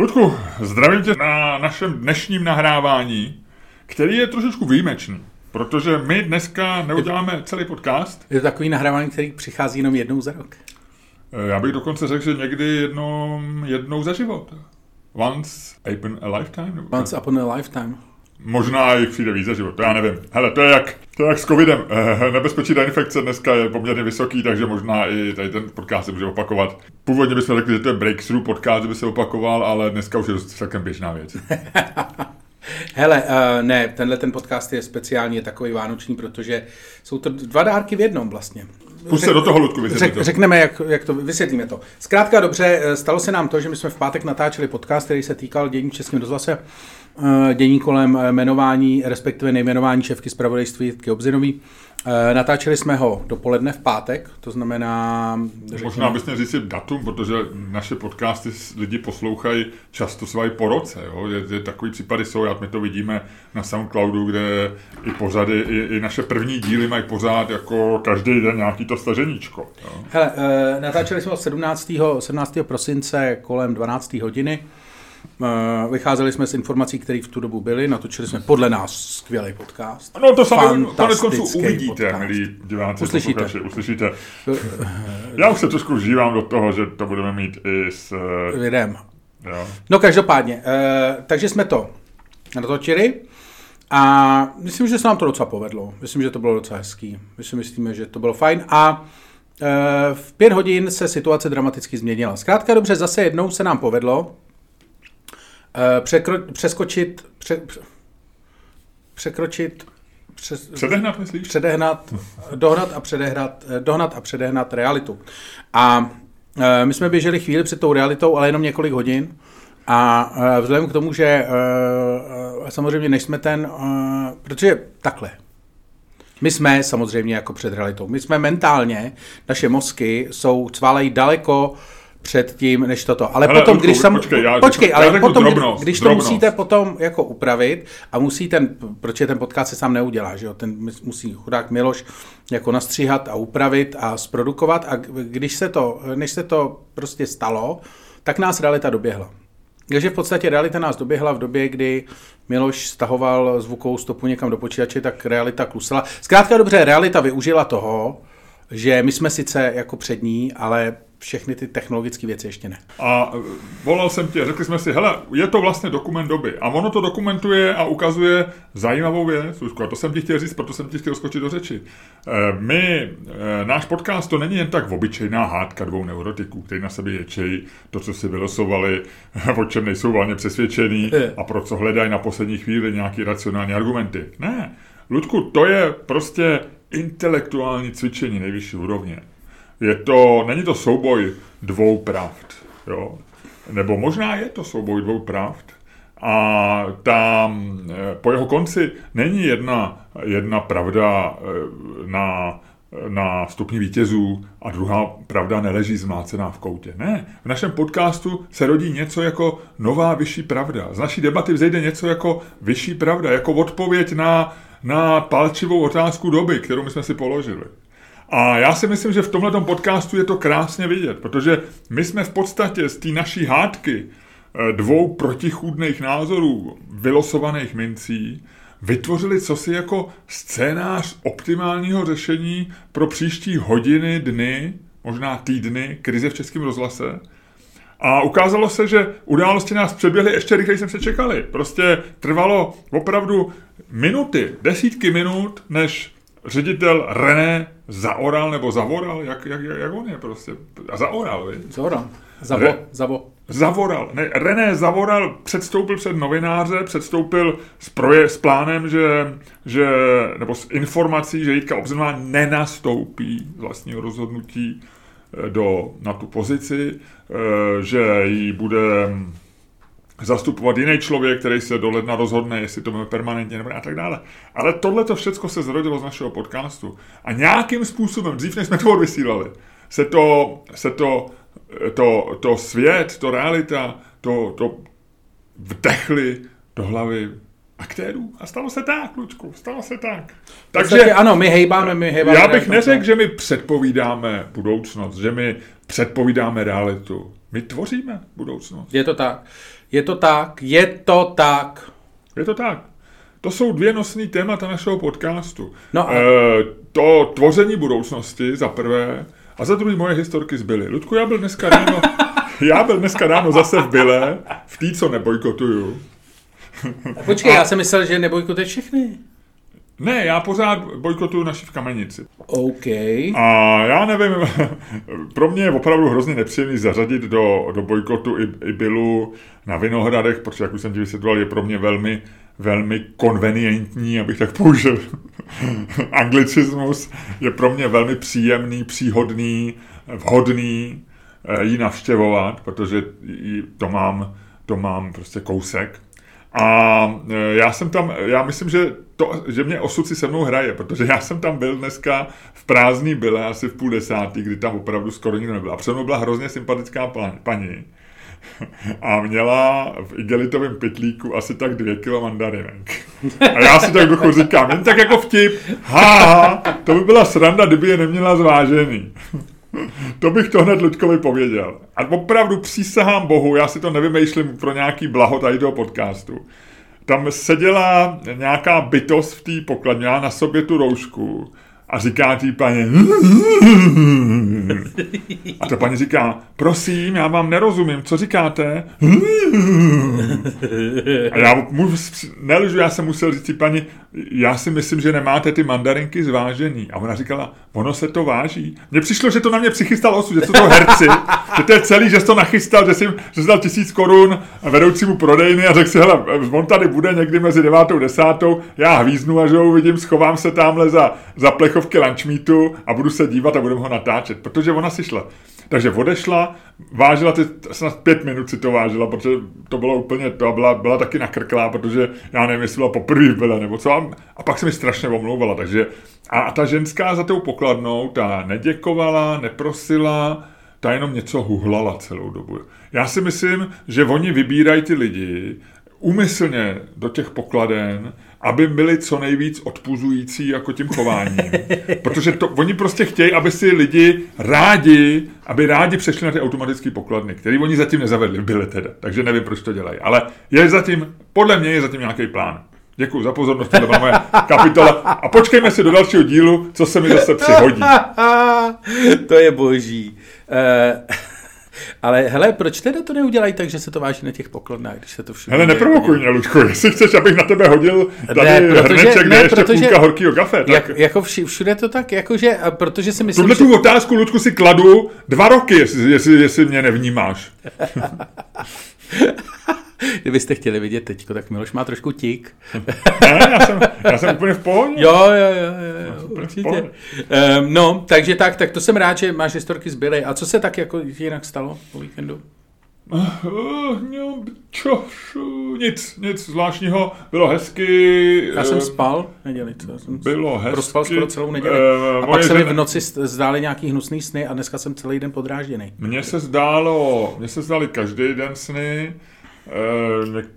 Ludku, zdravím tě na našem dnešním nahrávání, který je trošičku výjimečný, protože my dneska neuděláme celý podcast. Je to takový nahrávání, který přichází jenom jednou za rok. Já bych dokonce řekl, že někdy jednou, jednou za život. Once upon a lifetime? Once upon a lifetime. Možná jich přijde víc za život, to já nevím. Hele, to je jak, to je jak s covidem. Eh, nebezpečí na infekce dneska je poměrně vysoký, takže možná i tady ten podcast se může opakovat. Původně bychom řekli, že to je breakthrough podcast, že by se opakoval, ale dneska už je to celkem běžná věc. Hele, uh, ne, tenhle ten podcast je speciální, je takový vánoční, protože jsou to dva dárky v jednom vlastně. Pust se do toho, Ludku, řek, to. Řekneme, jak, jak to, vysvětlíme to. Zkrátka dobře, eh, stalo se nám to, že my jsme v pátek natáčeli podcast, který se týkal dění v Českém rozhlase, dění kolem jmenování, respektive nejmenování šéfky zpravodajství Obzinový. Eh, natáčeli jsme ho dopoledne v pátek, to znamená... Řekněme... Možná bys měl říct datum, protože naše podcasty lidi poslouchají často své po roce. Jo? Je, je, takový případy jsou, jak my to vidíme na SoundCloudu, kde i pořady, i, i naše první díly mají pořád jako každý den nějaký to staženíčko. Jo? Hele, eh, natáčeli jsme ho 17. 17. prosince kolem 12. hodiny. Eh, vycházeli jsme z informací, které v tu dobu byly, natočili jsme podle nás skvělý podcast. No to sami konec konců uvidíte, podcast. milí diváci, uslyšíte. uslyšíte. Já už se trošku vžívám do toho, že to budeme mít i s... Eh, Videm. Jo. No každopádně, uh, takže jsme to natočili a myslím, že se nám to docela povedlo. Myslím, že to bylo docela hezký. My si myslíme, že to bylo fajn a v pět hodin se situace dramaticky změnila. Zkrátka dobře, zase jednou se nám povedlo, Eh, překro, přeskočit, pře, překročit, přes, předehnat, myslíš? Předehnat, dohnat a předehnat, eh, dohnat a předehnat realitu. A e, my jsme běželi chvíli před tou realitou, ale jenom několik hodin. A vzhledem k tomu, že samozřejmě než jsme ten, protože takhle, my jsme samozřejmě jako před realitou. My jsme mentálně, naše mozky jsou, cválejí daleko předtím, než toto. Ale Hele, potom, Luku, když sam... počkej, já, počkej, ale já potom, drobnost, když to drobnost. musíte potom jako upravit a musí ten, protože ten podcast se sám neudělá, že jo, ten musí chudák Miloš jako nastříhat a upravit a zprodukovat a když se to, než se to prostě stalo, tak nás realita doběhla. Takže v podstatě realita nás doběhla v době, kdy Miloš stahoval zvukovou stopu někam do počítače, tak realita klusela. Zkrátka dobře, realita využila toho, že my jsme sice jako přední, ale všechny ty technologické věci ještě ne. A e, volal jsem tě, řekli jsme si, hele, je to vlastně dokument doby. A ono to dokumentuje a ukazuje zajímavou věc, Užko, a to jsem ti chtěl říct, proto jsem ti chtěl skočit do řeči. E, my, e, náš podcast to není jen tak obyčejná hádka dvou neurotiků, kteří na sebe ječejí to, co si vylosovali, o čem nejsou valně přesvědčení a pro co hledají na poslední chvíli nějaké racionální argumenty. Ne, Ludku, to je prostě intelektuální cvičení nejvyšší úrovně. Je to, není to souboj dvou pravd, jo? Nebo možná je to souboj dvou pravd. A tam eh, po jeho konci není jedna, jedna pravda eh, na, na stupni vítězů a druhá pravda neleží zmlácená v koutě. Ne, v našem podcastu se rodí něco jako nová vyšší pravda. Z naší debaty vzejde něco jako vyšší pravda, jako odpověď na, na palčivou otázku doby, kterou my jsme si položili. A já si myslím, že v tomhle podcastu je to krásně vidět, protože my jsme v podstatě z té naší hádky eh, dvou protichůdných názorů vylosovaných mincí vytvořili cosi jako scénář optimálního řešení pro příští hodiny, dny, možná týdny krize v Českém rozhlase. A ukázalo se, že události nás předběhly ještě rychleji, jsme se čekali. Prostě trvalo opravdu minuty, desítky minut, než ředitel René zaoral nebo zavoral, jak, jak, jak on je prostě. A zaoral, vy? Zaoral. Zavo, Re, zavo. Zavoral. Ne, René Zavoral předstoupil před novináře, předstoupil s, proje, s plánem, že, že, nebo s informací, že Jitka Obzenová nenastoupí z vlastního rozhodnutí eh, do, na tu pozici, že jí bude zastupovat jiný člověk, který se do ledna rozhodne, jestli to bude permanentně nebo a tak dále. Ale tohle to všechno se zrodilo z našeho podcastu. A nějakým způsobem, dřív než jsme to odvysílali, se to, se to, to, to svět, to realita, to, to vdechli do hlavy aktérů. A stalo se tak, Lučku, stalo se tak. Takže ano, my hejbáme, my hejbáme. Já bych neřekl, že my předpovídáme budoucnost, že my předpovídáme realitu My tvoříme budoucnost. Je to tak. Je to tak. Je to tak. Je to tak. To jsou dvě nosní témata našeho podcastu. No a- e, to tvoření budoucnosti za prvé a za druhý moje historky zbyly. Ludku, já byl dneska ráno, já byl dneska ráno zase v Byle, v té, co nebojkotuju. Počkej, já jsem myslel, že nebojkotuje všechny. Ne, já pořád bojkotuju naši v Kamenici. OK. A já nevím, pro mě je opravdu hrozně nepříjemný zařadit do, do bojkotu i, i bylu na Vinohradech, protože, jak už jsem ti vysvětloval, je pro mě velmi, velmi konvenientní, abych tak použil anglicismus, je pro mě velmi příjemný, příhodný, vhodný eh, ji navštěvovat, protože to mám, to mám prostě kousek. A e, já jsem tam, já myslím, že, to, že mě osud si se mnou hraje, protože já jsem tam byl dneska v prázdný byle, asi v půl desátý, kdy tam opravdu skoro nikdo nebyl. A přede mnou byla hrozně sympatická pa- paní. A měla v igelitovém pytlíku asi tak dvě kilo mandarinek. A já si tak duchu říkám, jen tak jako vtip, ha, ha, to by byla sranda, kdyby je neměla zvážený. To bych to hned Luďkovi pověděl. A opravdu přísahám Bohu, já si to nevymýšlím pro nějaký blaho tady toho podcastu. Tam seděla nějaká bytost v té pokladně, na sobě tu roušku a říká tý paní a ta paní říká, prosím, já vám nerozumím, co říkáte? A já mu nelžu, já jsem musel říct paní, já si myslím, že nemáte ty mandarinky zvážený. A ona říkala, ono se to váží. Mně přišlo, že to na mě přichystal osud, že jsou to herci, že to je celý, že jsi to nachystal, že jsi, že dal tisíc korun vedoucímu prodejny a řekl si, hele, on tady bude někdy mezi devátou desátou, já hvíznu a že ho uvidím, schovám se tamhle za, za plechovky lunchmeatu a budu se dívat a budeme ho natáčet, protože ona si šla. Takže odešla, vážila ty, snad pět minut si to vážila, protože to bylo úplně, to byla, byla taky nakrklá, protože já nevím, jestli byla poprvé byla nebo co. A, a pak se mi strašně omlouvala, takže a, a ta ženská za tou pokladnou, ta neděkovala, neprosila, ta jenom něco huhlala celou dobu. Já si myslím, že oni vybírají ty lidi úmyslně do těch pokladen, aby byli co nejvíc odpuzující jako tím chováním. Protože to, oni prostě chtějí, aby si lidi rádi, aby rádi přešli na ty automatické pokladny, které oni zatím nezavedli, byly teda. Takže nevím, proč to dělají. Ale je zatím, podle mě je zatím nějaký plán. Děkuji za pozornost, tohle byla moje kapitola. A počkejme si do dalšího dílu, co se mi zase přihodí. to je boží. Uh, ale hele, proč teda to neudělají tak, že se to váží na těch pokladnách, když se to všude... Hele, neprovokuj mě, Luďku, jestli chceš, abych na tebe hodil tady Ne, protože- hrneček, ne, je ještě protože- půlka horkýho kafe, tak... Jak, jako vši, všude to tak, jakože, a protože si myslím, Tuhle že... tu otázku, Ludku, si kladu dva roky, jestli, jestli, jestli mě nevnímáš. Kdybyste chtěli vidět teďko, tak Miloš má trošku tik. Ne, já jsem, já jsem úplně v pohodě. Jo, jo, jo, jo, určitě. Um, no, takže tak, tak to jsem rád, že máš historky zbyly. A co se tak jako jinak stalo po víkendu? Uh, no, čo, nic, nic zvláštního, bylo hezky. Já jsem eh, spal neděli, co? Jsem Bylo hezky. prospal skoro celou neděli. Eh, a pak se mi v noci zdály nějaký hnusný sny a dneska jsem celý den podrážděný. Mně se zdálo, mně se zdály každý den sny,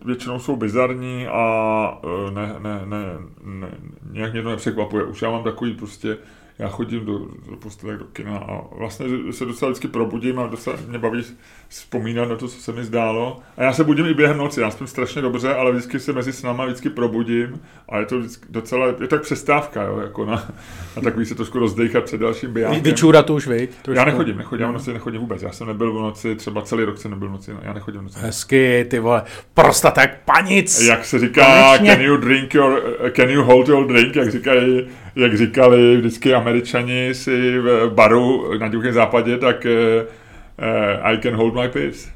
většinou jsou bizarní a eh, ne, ne, ne, ne, nějak mě to nepřekvapuje. Už já mám takový prostě, já chodím do, do postele, do kina a vlastně se docela vždycky probudím a docela mě baví vzpomínat na to, co se mi zdálo. A já se budím i během noci, já spím strašně dobře, ale vždycky se mezi snama vždycky probudím a je to vždycky docela, je tak přestávka, jo, jako na, na takový se trošku rozdejchat před dalším bijákem. Vyčůrat už, viď? Trošku. Já nechodím, nechodím, já v noci nechodím vůbec. Já jsem nebyl v noci, třeba celý rok jsem nebyl v noci, já nechodím v noci. Hezky, ty vole. Prostata jak panic. Jak se říká, Konečně. can you drink your, can you hold your drink, jak říkají, jak říkali vždycky američani si v baru na divokém západě, tak uh, uh, I can hold my piss.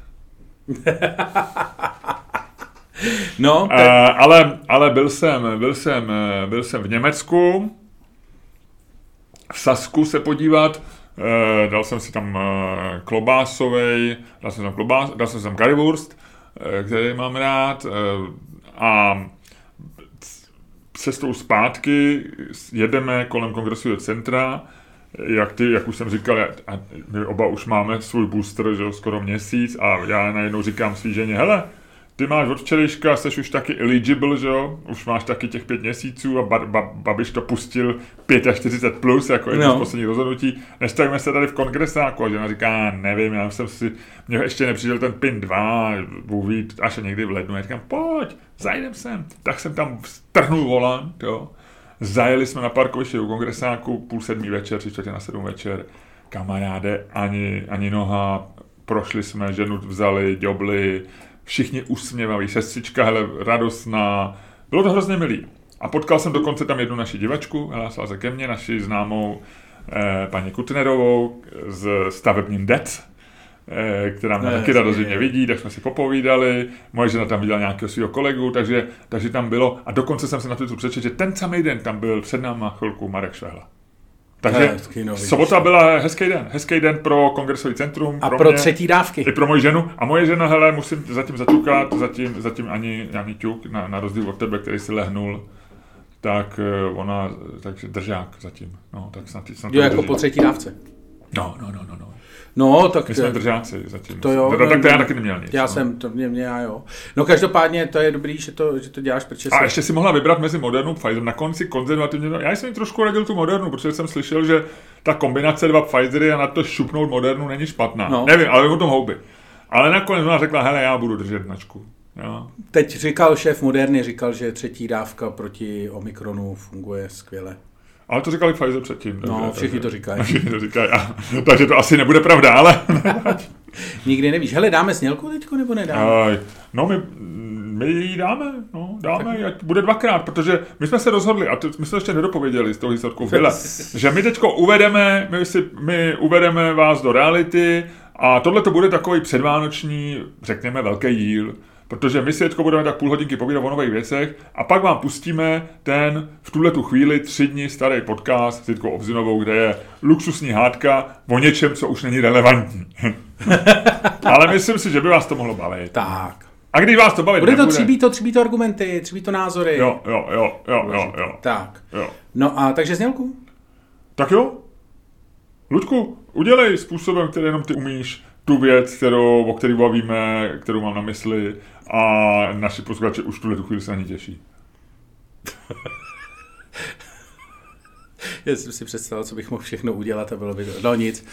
No, Uh, tak, ale, ale byl jsem, byl jsem, eh, byl jsem v Německu, v Sasku se podívat, uh, dal jsem si tam uh, klobásovej, dal jsem tam klobás, dal jsem si tam currywurst, uh, který mám rád uh, a cestou zpátky jedeme kolem kongresového centra, jak, ty, jak už jsem říkal, a my oba už máme svůj booster, že jo, skoro měsíc a já najednou říkám svý ženě, hele, ty máš od včerejška, jsi už taky eligible, že jo? Už máš taky těch pět měsíců a ba, ba, Babiš to pustil 45 plus, jako jedno no. z posledních rozhodnutí. Nestavíme se tady v kongresáku a žena říká, nevím, já jsem si, mě ještě nepřišel ten PIN 2, Bůh ví, až někdy v lednu. Já říkám, pojď, zajdem sem. Tak jsem tam strhnul volant, jo. Zajeli jsme na parkoviště u kongresáku, půl sedmý večer, tři čtvrtě na sedm večer. Kamaráde, ani, ani noha, prošli jsme, ženu vzali, děbli, všichni usměvaví, sestřička, hele, radostná. Bylo to hrozně milý. A potkal jsem dokonce tam jednu naši divačku, hlásila se ke mně, naši známou eh, paní Kutnerovou z stavebním DEC, eh, která mě ne, taky radoznně vidí, tak jsme si popovídali, moje žena tam viděla nějakého svého kolegu, takže, takže tam bylo, a dokonce jsem se na Twitteru přečetl, že ten samý den tam byl před náma chvilku Marek Švehla. Takže hezký, no, sobota byla hezký den. Hezký den pro kongresový centrum. A pro, pro mě, třetí dávky. I pro moji ženu. A moje žena, hele, musím zatím zaťukat, zatím, zatím ani, ani ťuk, na, na rozdíl od tebe, který si lehnul, tak eh, ona, takže držák zatím. No, tak snad, snad jo, jako drží. po třetí dávce. No, no, no, no. no. No, tak... My jsme držáci zatím. To jo. Tak, tak to já taky neměl nic. Já no. jsem, to mě, mě já jo. No každopádně to je dobrý, že to, že to děláš, protože A ještě si mohla vybrat mezi Modernu a Pfizer. Na konci konzervativně, já jsem trošku radil tu Modernu, protože jsem slyšel, že ta kombinace dva Pfizery a na to šupnout Modernu není špatná. No. Nevím, ale o tom houby. Ale nakonec ona řekla, hele, já budu držet značku. Jo. Teď říkal šéf Moderny, říkal, že třetí dávka proti Omikronu funguje skvěle. Ale to říkali Pfizer předtím. No, takže, všichni to říkají. Všichni to říkají. A, takže to asi nebude pravda, ale... Nikdy nevíš. Hele, dáme snělku teďko nebo nedáme? no, my, my ji dáme, no, dáme, tak... bude dvakrát, protože my jsme se rozhodli, a to, my jsme ještě nedopověděli s tou historkou že my teďko uvedeme, my, si, my uvedeme vás do reality a tohle to bude takový předvánoční, řekněme, velký díl protože my si teď budeme tak půl hodinky povídat o nových věcech a pak vám pustíme ten v tuhle tu chvíli tři dny starý podcast s Jitkou Obzinovou, kde je luxusní hádka o něčem, co už není relevantní. Ale myslím si, že by vás to mohlo bavit. Tak. A když vás to baví, Bude to tříbí to, tříbí to argumenty, tříbí to názory. Jo, jo, jo, jo, jo, jo. Tak. Jo. No a takže znělku? Tak jo. Ludku, udělej způsobem, který jenom ty umíš tu věc, kterou, o který bavíme, kterou mám na mysli a naši posluchači už tuhle tu chvíli se ani těší. Já jsem si představil, co bych mohl všechno udělat a bylo by to... No nic.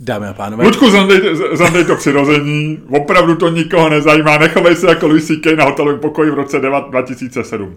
Dámy a pánové. Luďku, zandej, zandej to přirození. Opravdu to nikoho nezajímá. Nechovej se jako Louis C.K. na hotelovém pokoji v roce 2007.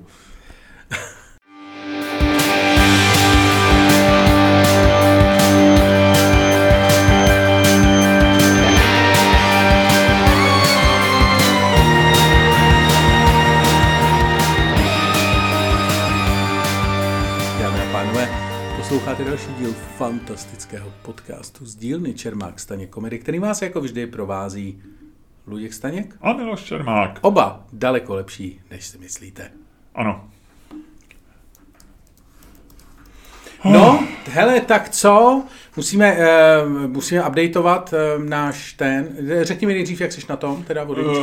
Posloucháte další díl fantastického podcastu z dílny Čermák Staněk Komedy, který vás jako vždy provází Luděk Staněk a Miloš Čermák. Oba daleko lepší, než si myslíte. Ano. No, hele, tak co? Musíme, uh, musíme updateovat uh, náš ten. Řekni mi nejdřív, jak jsi na tom, teda od uh, uh,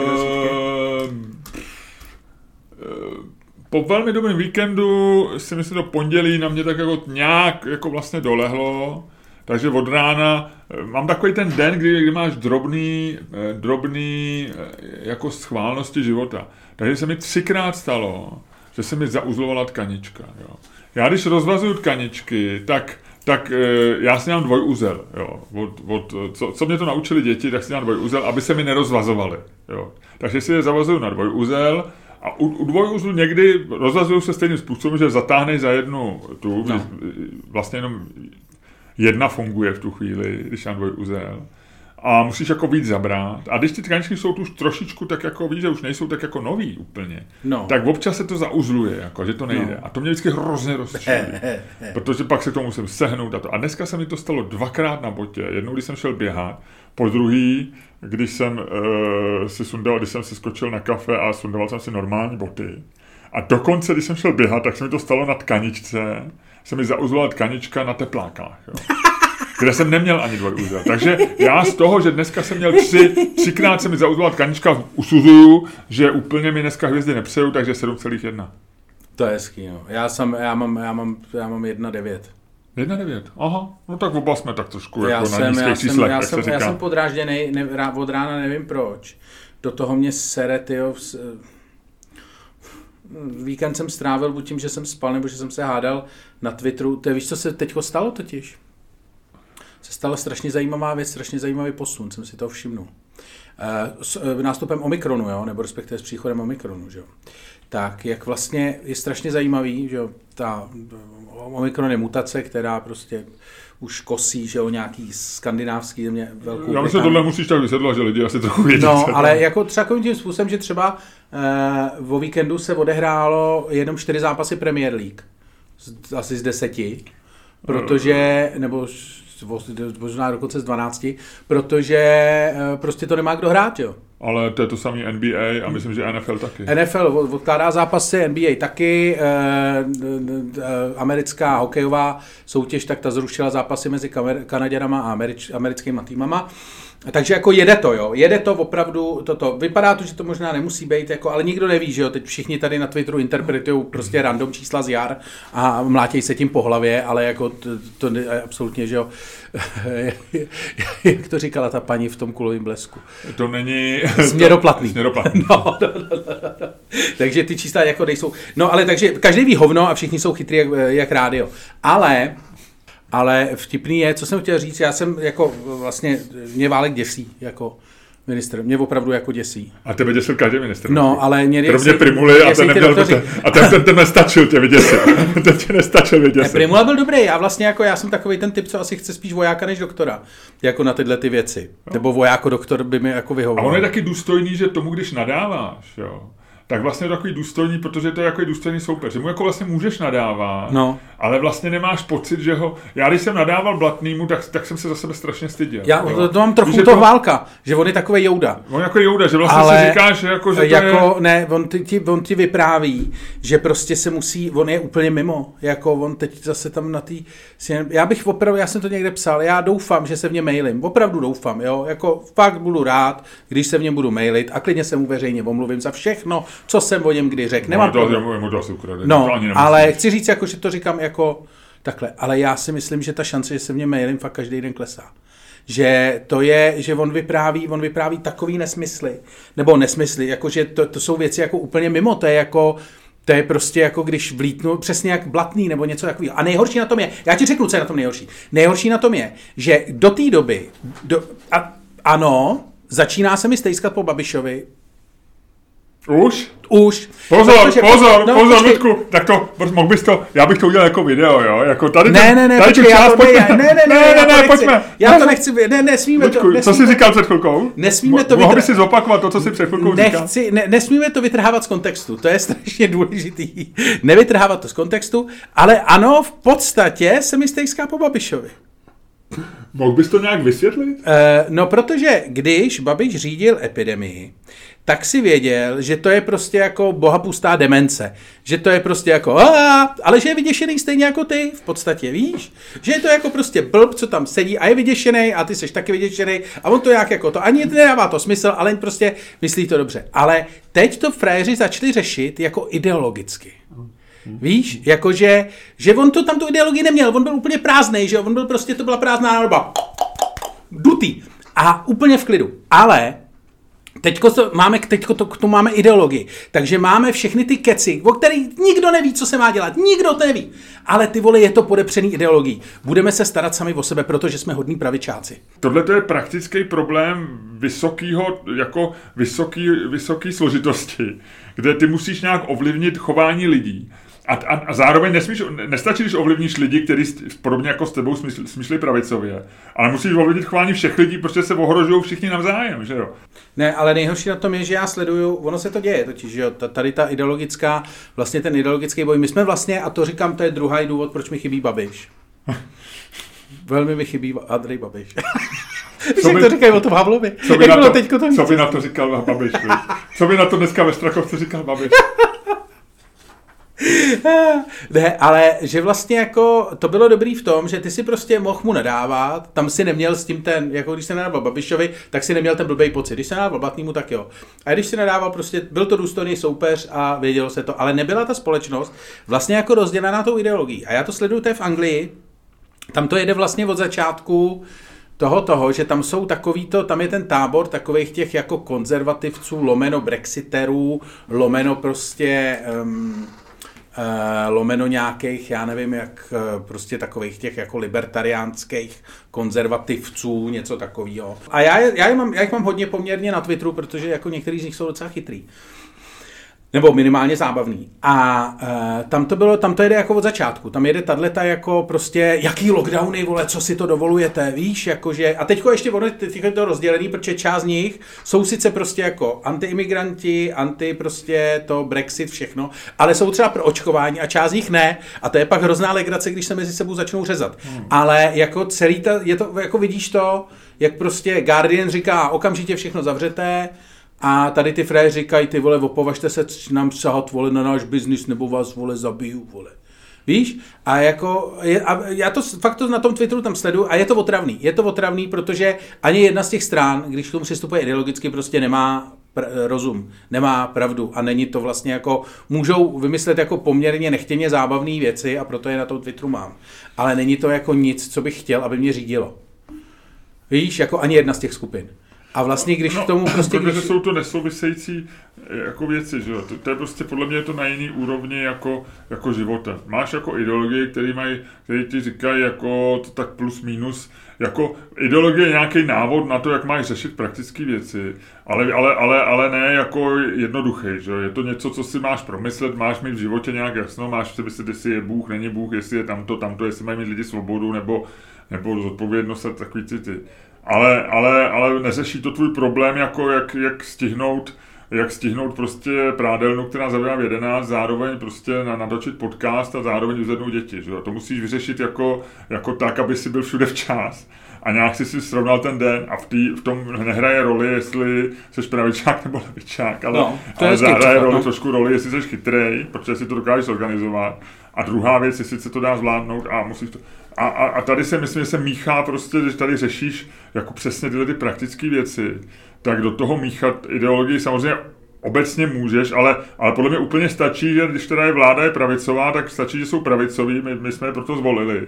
po velmi dobrém víkendu si myslím, že pondělí na mě tak jako nějak jako vlastně dolehlo. Takže od rána eh, mám takový ten den, kdy, kdy máš drobný, eh, drobný eh, jako schválnosti života. Takže se mi třikrát stalo, že se mi zauzlovala tkanička. Jo. Já když rozvazuju tkaničky, tak tak já si mám dvojúzel. Jo. Od, od, co, co mě to naučili děti, tak si mám dvojúzel, aby se mi nerozvazovaly. Takže si je zavazuju na dvojúzel, a u, u dvojúzlu někdy rozhazují se stejným způsobem, že zatáhneš za jednu tu, no. vlastně jenom jedna funguje v tu chvíli, když mám dvojúzel. A musíš jako víc zabrát. A když ty tkaničky jsou tu už trošičku tak jako, víš, že už nejsou tak jako nový úplně, no. tak občas se to zauzluje, jako, že to nejde. No. A to mě vždycky hrozně rozčilí. protože pak se to musím sehnout a to. A dneska se mi to stalo dvakrát na botě. Jednou, když jsem šel běhat, po druhý, když jsem uh, si sundal, když jsem si skočil na kafe a sundal jsem si normální boty. A dokonce, když jsem šel běhat, tak se mi to stalo na tkaničce, se mi zauzvala tkanička na teplákách. Jo. kde jsem neměl ani dvojúzel. Takže já z toho, že dneska jsem měl tři, třikrát se mi zauzvala tkanička, usuzuju, že úplně mi dneska hvězdy nepřeju, takže 7,1. To je hezký, no. Já, jsem, já mám, já mám, já mám 1,9. 1,9. Aha, no tak oba jsme tak trošku já jako jsem, na nízkých já číslech, jsem, já, jsem, já jsem podrážděný, ne, od rána nevím proč. do toho mě sere, tyjo, víkend jsem strávil buď tím, že jsem spal, nebo že jsem se hádal na Twitteru. To je, víš, co se teď stalo totiž? Se stala strašně zajímavá věc, strašně zajímavý posun, jsem si to všimnul. S nástupem Omikronu, jo, nebo respektive s příchodem Omikronu, že jo tak jak vlastně je strašně zajímavý, že ta Omikron je mutace, která prostě už kosí, že o nějaký skandinávský země velkou Já myslím, že tohle musíš tak vysvětlit, že lidi asi trochu vědí. No, ale jako třeba tím způsobem, že třeba eh, o víkendu se odehrálo jenom čtyři zápasy Premier League. Z, asi z deseti. Protože, nebo možná dokonce z 12, protože eh, prostě to nemá kdo hrát, jo. Ale to je to samý NBA a myslím, že NFL taky. NFL odkládá zápasy, NBA taky, eh, eh, americká hokejová soutěž, tak ta zrušila zápasy mezi Kanaděnama a američ, americkými týmama. Takže jako jede to, jo. Jede to opravdu, toto. Vypadá to, že to možná nemusí být, jako, ale nikdo neví, že jo. Teď všichni tady na Twitteru interpretují prostě random čísla z jar a mlátějí se tím po hlavě, ale jako to, to je absolutně, že jo. Jak to říkala ta paní v tom kulovém blesku? To není... Směroplatný. Směroplatný. No, no, no, no, no. Takže ty čísla jako nejsou... No ale takže každý ví hovno a všichni jsou chytrý jak, jak rádio. Ale ale vtipný je, co jsem chtěl říct, já jsem jako vlastně, mě válek děsí, jako minister. Mě opravdu jako děsí. A tebe děsil každý minister. No, ale mě Kromě Primuly a ten neměl, ten, a ten, ten, ten nestačil tě vyděsit. ten tě nestačil vyděsit. Ne, Primula byl dobrý, já vlastně jako, já jsem takový ten typ, co asi chce spíš vojáka než doktora. Jako na tyhle ty věci. No. Nebo vojáko doktor by mi jako vyhovoval. A on je taky důstojný, že tomu, když nadáváš, jo, tak vlastně je takový důstojný, protože to je jako důstojný soupeř. Že mu jako vlastně můžeš nadávat, no. ale vlastně nemáš pocit, že ho... Já když jsem nadával Blatnýmu, tak, tak jsem se za sebe strašně styděl. Já to, to mám trochu to toho válka, že on je takový jouda. On jako jouda, že vlastně ale si říkáš, že jako, že jako, je... ne, on ti, on ti vypráví, že prostě se musí, on je úplně mimo, jako on teď zase tam na té, já bych opravdu, já jsem to někde psal, já doufám, že se v ně mailím, opravdu doufám, jo, jako fakt budu rád, když se v něm budu mailit a klidně se mu veřejně omluvím za všechno, co jsem o něm kdy řekl. Nemám no, to, to asi ukrade. No, ale chci říct, jako, že to říkám jako takhle. Ale já si myslím, že ta šance, že se něm mailím, fakt každý den klesá. Že to je, že on vypráví, on vypráví takový nesmysly. Nebo nesmysly, jako že to, to jsou věci jako úplně mimo. To je jako, to je prostě jako když vlítnu přesně jak blatný nebo něco takového. A nejhorší na tom je, já ti řeknu, co je na tom nejhorší. Nejhorší na tom je, že do té doby, do, a, ano, začíná se mi stejskat po Babišovi, už? Už. Pozor, Protože, pozor, no, pozor, Ludku, tak to, mohl bys to, já bych to udělal jako video, jo, jako tady ne, ten, ne, ne, tady počkej, já to, pojďme. Ne, ne, ne, ne, ne, ne, pojďme. Já to nechci, ne, nesmíme Ludku, to. Nesmíme, co jsi říkal před chvilkou? Nesmíme to Mohl bys si zopakovat to, co jsi před chvilkou říkal? Ne, nesmíme to vytrhávat z kontextu, to je strašně důležitý. Nevytrhávat to z kontextu, ale ano, v podstatě se mi stejská po Babišovi. Mohl bys to nějak vysvětlit? Uh, no, protože když Babiš řídil epidemii, tak si věděl, že to je prostě jako bohapustá demence. Že to je prostě jako, ale že je vyděšený stejně jako ty, v podstatě, víš? Že je to jako prostě blb, co tam sedí a je vyděšený a ty seš taky vyděšený a on to nějak jako to, ani nedává to smysl, ale prostě myslí to dobře. Ale teď to fréři začali řešit jako ideologicky. Víš, jakože, že on to tam tu ideologii neměl, on byl úplně prázdný, že on byl prostě, to byla prázdná nádoba. Dutý. A úplně v klidu. Ale Teďko to máme, teďko to, to máme ideologii. Takže máme všechny ty keci, o kterých nikdo neví, co se má dělat. Nikdo to neví. Ale ty vole, je to podepřený ideologií. Budeme se starat sami o sebe, protože jsme hodní pravičáci. Tohle to je praktický problém vysokýho, jako vysoký, vysoký složitosti, kde ty musíš nějak ovlivnit chování lidí. A, a, a zároveň nesmíš, nestačí, když ovlivníš lidi, kteří podobně jako s tebou smysl, smýšlí pravicově, ale musíš ovlivnit chování všech lidí, protože se ohrožují všichni navzájem, že jo? Ne, ale nejhorší na tom je, že já sleduju, ono se to děje totiž, že jo, tady ta ideologická, vlastně ten ideologický boj, my jsme vlastně, a to říkám, to je druhý důvod, proč mi chybí Babiš. Velmi mi chybí Andrej Babiš. Víš, jak to říkají o tom Havlovi? Co by, na to, to co by na to říkal Babiš? Co by na to dneska ve Strakovce říkal Babiš? ne, ale že vlastně jako to bylo dobrý v tom, že ty si prostě mohl mu nadávat, tam si neměl s tím ten, jako když se nadával Babišovi, tak si neměl ten blbej pocit. Když se nadával Blatnýmu, tak jo. A když si nadával prostě, byl to důstojný soupeř a vědělo se to, ale nebyla ta společnost vlastně jako rozdělená tou ideologií. A já to sleduju té v Anglii, tam to jede vlastně od začátku, toho toho, že tam jsou takový to, tam je ten tábor takových těch jako konzervativců, lomeno brexiterů, lomeno prostě um, lomeno nějakých, já nevím, jak uh, prostě takových těch jako libertariánských konzervativců, něco takového. A já, já, je mám, já jich mám hodně poměrně na Twitteru, protože jako některý z nich jsou docela chytrý. Nebo minimálně zábavný. A uh, tam to bylo, tam to jede jako od začátku. Tam jede tato jako prostě, jaký lockdowny, vole, co si to dovolujete, víš, jakože, a teďko ještě ono, teď je to rozdělený, protože část z nich jsou sice prostě jako antiimigranti, anti prostě to Brexit, všechno, ale jsou třeba pro očkování a část z nich ne. A to je pak hrozná legrace, když se mezi sebou začnou řezat. Hmm. Ale jako celý ta, je to, jako vidíš to, jak prostě Guardian říká, okamžitě všechno zavřete, a tady ty fréři říkají, ty vole, opovažte se nám sahat, vole, na náš biznis, nebo vás, vole, zabiju, vole. Víš? A jako, je, a já to fakt to na tom Twitteru tam sleduju a je to otravný. Je to otravný, protože ani jedna z těch stran, když k tomu přistupuje ideologicky, prostě nemá pr- rozum, nemá pravdu a není to vlastně jako, můžou vymyslet jako poměrně nechtěně zábavné věci a proto je na tom Twitteru mám. Ale není to jako nic, co bych chtěl, aby mě řídilo. Víš, jako ani jedna z těch skupin. A vlastně, když no, k tomu prostě... Protože když... jsou to nesouvisející eh, jako věci, že jo? To, to, je prostě podle mě to na jiný úrovni jako, jako života. Máš jako ideologie, které mají, které ti říkají jako to tak plus minus, jako ideologie je nějaký návod na to, jak máš řešit praktické věci, ale, ale, ale, ale ne jako jednoduchý, že Je to něco, co si máš promyslet, máš mít v životě nějak jasno, máš si myslet, jestli je Bůh, není Bůh, jestli je tamto, tamto, jestli mají mít lidi svobodu, nebo, nebo zodpovědnost a takový ty, ty ale, ale, ale neřeší to tvůj problém, jako jak, jak stihnout jak stihnout prostě prádelnu, která zabývá v 11, zároveň prostě natočit podcast a zároveň uzednout děti. Že? To musíš vyřešit jako, jako tak, aby si byl všude včas a nějak si si srovnal ten den a v, tý, v tom nehraje roli, jestli jsi pravičák nebo levičák, ale, no, ale zahraje roli, no. trošku roli, jestli jsi chytrej, protože si to dokážeš organizovat. A druhá věc, jestli se to dá zvládnout a musíš to... A, a, a tady se myslím, že se míchá prostě, když tady řešíš jako přesně tyhle ty praktické věci, tak do toho míchat ideologii samozřejmě obecně můžeš, ale, ale podle mě úplně stačí, že když teda je vláda je pravicová, tak stačí, že jsou pravicoví, my, my jsme je proto zvolili.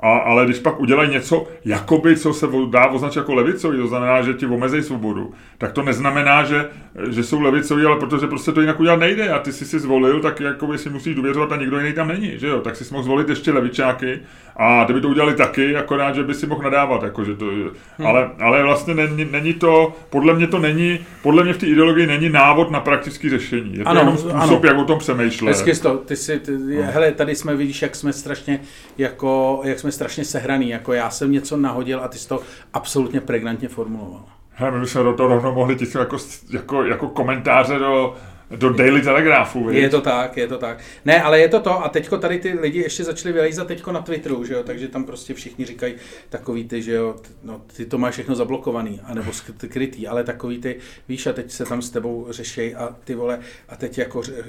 A, ale když pak udělají něco, jakoby, co se dá označit jako levicový, to znamená, že ti omezejí svobodu, tak to neznamená, že, že jsou levicoví, ale protože prostě to jinak udělat nejde a ty jsi si zvolil, tak jakoby si musíš důvěřovat a nikdo jiný tam není, že jo? Tak si mohl zvolit ještě levičáky a ty by to udělali taky, akorát, že by si mohl nadávat, jako, že to, hmm. ale, ale vlastně není, není, to, podle mě to není, podle mě v té ideologii není návod na praktické řešení. Je to ano, jenom způsob, ano. jak o tom přemýšlet. Hezky to, ty si, ty, no. hele, tady jsme, vidíš, jak jsme strašně, jako, jak jsme strašně sehraný, jako já jsem něco nahodil a ty jsi to absolutně pregnantně formuloval. Hele, my bychom do toho rovnou mohli tisknout jako, jako, jako komentáře do, do Daily Telegraphu, Je to tak, je to tak. Ne, ale je to to a teďko tady ty lidi ještě začali vylejzat teďko na Twitteru, že jo, takže tam prostě všichni říkají takový ty, že jo, no ty to máš všechno zablokovaný, anebo skrytý, ale takový ty, víš, a teď se tam s tebou řeší a ty vole, a teď jako, eh,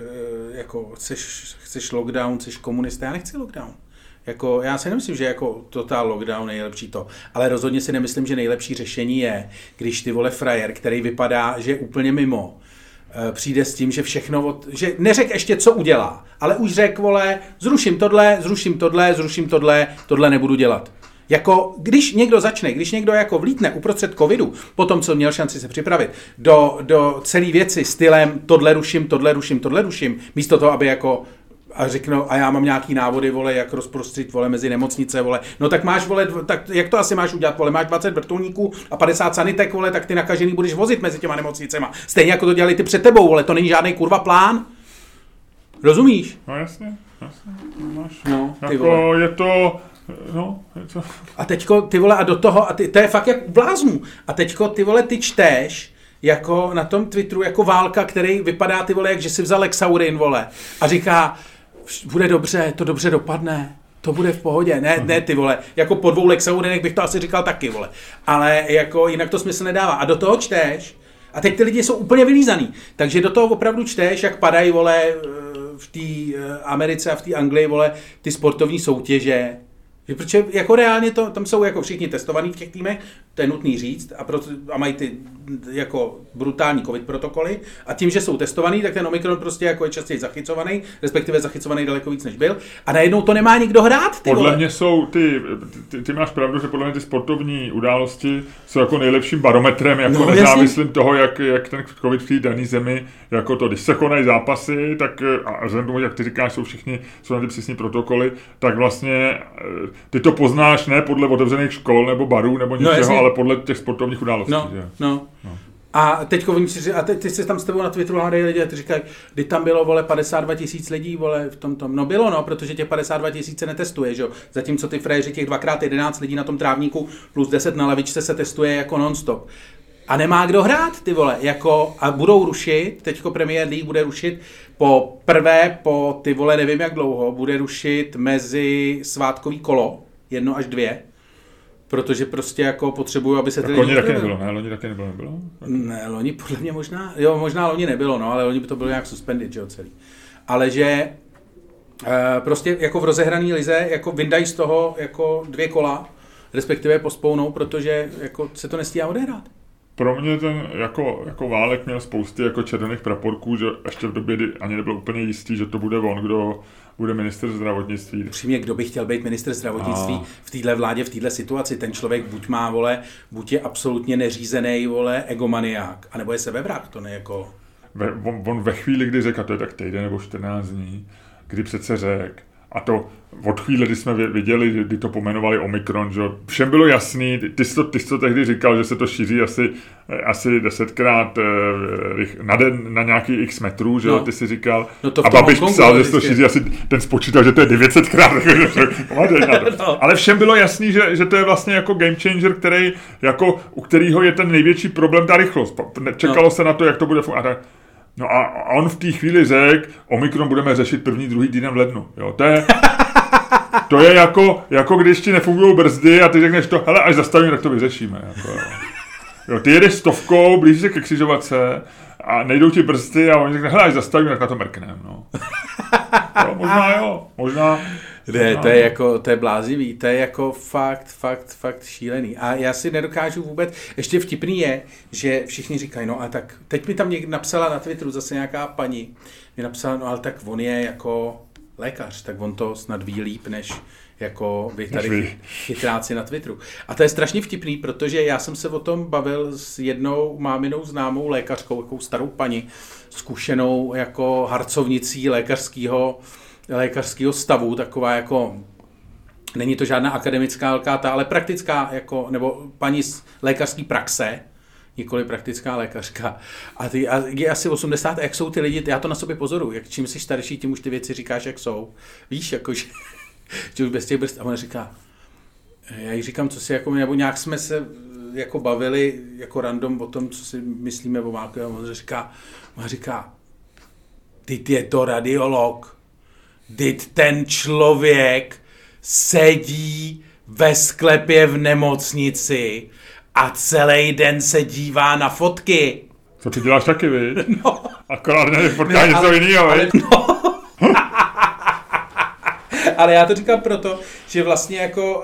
jako chceš, chceš lockdown, chceš komunista, já nechci lockdown. Jako, já si nemyslím, že jako total lockdown nejlepší to, ale rozhodně si nemyslím, že nejlepší řešení je, když ty vole frajer, který vypadá, že je úplně mimo, přijde s tím, že všechno, od, že neřek ještě, co udělá, ale už řek, vole, zruším tohle, zruším tohle, zruším tohle, tohle nebudu dělat. Jako, když někdo začne, když někdo jako vlítne uprostřed covidu, potom, co měl šanci se připravit, do, do celé věci stylem tohle ruším, tohle ruším, tohle ruším, místo toho, aby jako a řeknu, a já mám nějaký návody, vole, jak rozprostřit, vole, mezi nemocnice, vole. No tak máš, vole, tak jak to asi máš udělat, vole, máš 20 vrtulníků a 50 sanitek, vole, tak ty nakažený budeš vozit mezi těma nemocnicema. Stejně jako to dělali ty před tebou, vole, to není žádný kurva plán. Rozumíš? No jasně, jasně. Máš. No, ty jako vole. je to, No, je to... A teďko, ty vole, a do toho, a ty, to je fakt jak bláznu. A teďko, ty vole, ty čteš, jako na tom Twitteru, jako válka, který vypadá, ty vole, jak že si vzal Lexaurin, vole, a říká, bude dobře, to dobře dopadne, to bude v pohodě. Ne, ne ty vole, jako po dvou Lexaurinech bych to asi říkal taky, vole. Ale jako jinak to smysl nedává. A do toho čteš, a teď ty lidi jsou úplně vylízaný. Takže do toho opravdu čteš, jak padají, vole, v té eh, Americe a v té Anglii, vole, ty sportovní soutěže, protože jako reálně to, tam jsou jako všichni testovaní v těch týmech, to je nutný říct, a, proto, a mají ty jako brutální covid protokoly a tím, že jsou testovaný, tak ten Omikron prostě jako je častěji zachycovaný, respektive zachycovaný daleko víc než byl a najednou to nemá nikdo hrát. Ty podle vole. mě jsou ty, ty, ty, máš pravdu, že podle mě ty sportovní události jsou jako nejlepším barometrem, jako no, nezávislým jasný. toho, jak, jak ten covid v té dané zemi, jako to, když se konají zápasy, tak a vzhledem tomu, jak ty říkáš, jsou všichni, jsou na ty přísní protokoly, tak vlastně eh, ty to poznáš ne podle otevřených škol nebo barů nebo něčeho, no, ale podle těch sportovních událostí. No, že? no. No. A teď oni si, a teď, teď se tam s tebou na Twitteru hádají lidi a ty říkají, kdy tam bylo, vole, 52 tisíc lidí, vole, v tom tom. No bylo, no, protože těch 52 tisíc se netestuje, že jo. Zatímco ty fréři, těch dvakrát 11 lidí na tom trávníku plus 10 na lavičce se testuje jako nonstop. A nemá kdo hrát, ty vole, jako, a budou rušit, teďko Premier League bude rušit po prvé, po ty vole, nevím jak dlouho, bude rušit mezi svátkový kolo, jedno až dvě, protože prostě jako potřebuju, aby se ty lidi... taky nebylo, ne? Loni taky nebylo, nebylo? Ne, loni podle mě možná, jo, možná loni nebylo, no, ale loni by to bylo nějak suspended, že jo, celý. Ale že e, prostě jako v rozehraný lize, jako vyndají z toho jako dvě kola, respektive pospounou, protože jako se to nestíhá odehrát. Pro mě ten jako, jako válek měl spousty jako červených praporků, že ještě v době, kdy ani nebylo úplně jistý, že to bude on, kdo bude minister zdravotnictví. Přímě, kdo by chtěl být minister zdravotnictví a... v téhle vládě, v téhle situaci? Ten člověk buď má, vole, buď je absolutně neřízený, vole, egomaniák, anebo je sebevrah, to ne jako... Ve, on, on, ve chvíli, kdy řekl, to je tak týden nebo 14 dní, kdy přece řekl, a to od chvíle, kdy jsme viděli, kdy to pomenovali Omikron, že všem bylo jasný, ty jsi, to, ty jsi to tehdy říkal, že se to šíří asi, asi desetkrát eh, na den, na nějaký x metrů, že no. ty si říkal. No to a Babiš psal, že se to šíří asi, ten spočítal, že to je 900krát. no. Ale všem bylo jasný, že, že to je vlastně jako game changer, který, jako, u kterého je ten největší problém ta rychlost. Čekalo no. se na to, jak to bude fungovat. No a on v té chvíli řekl, Omikron budeme řešit první, druhý týden v lednu. Jo, to je, to je jako, jako když ti nefungují brzdy a ty řekneš to, hele, až zastavíme, tak to vyřešíme. Jako, jo. jo. ty jedeš stovkou, blížíš se ke křižovatce a nejdou ti brzdy a oni řekne, hele, až zastavíme, tak na to mrkneme. No. Jo, možná jo, možná, ne, to je jako, to je blázivý, to je jako fakt, fakt, fakt šílený. A já si nedokážu vůbec, ještě vtipný je, že všichni říkají, no a tak, teď mi tam někdo napsala na Twitteru zase nějaká paní, mi napsala, no ale tak on je jako lékař, tak on to snad ví líp, než jako vy tady chytráci na Twitteru. A to je strašně vtipný, protože já jsem se o tom bavil s jednou máminou známou lékařkou, jako starou paní, zkušenou jako harcovnicí lékařského lékařského stavu, taková jako není to žádná akademická lkáta, ale praktická, jako, nebo paní z lékařské praxe, nikoli praktická lékařka. A, ty, a je asi 80, jak jsou ty lidi, já to na sobě pozoruju, jak čím jsi starší, tím už ty věci říkáš, jak jsou. Víš, jako, že, už bez těch brzd. A ona říká, já jí říkám, co si jako, nebo nějak jsme se jako bavili jako random o tom, co si myslíme o Válkovi. A on říká, on říká, ty je to radiolog. Teď ten člověk sedí ve sklepě v nemocnici a celý den se dívá na fotky. Co ty děláš taky, vy? No. Akorát ne, potká něco jiného, no. Ale já to říkám proto, že vlastně jako uh,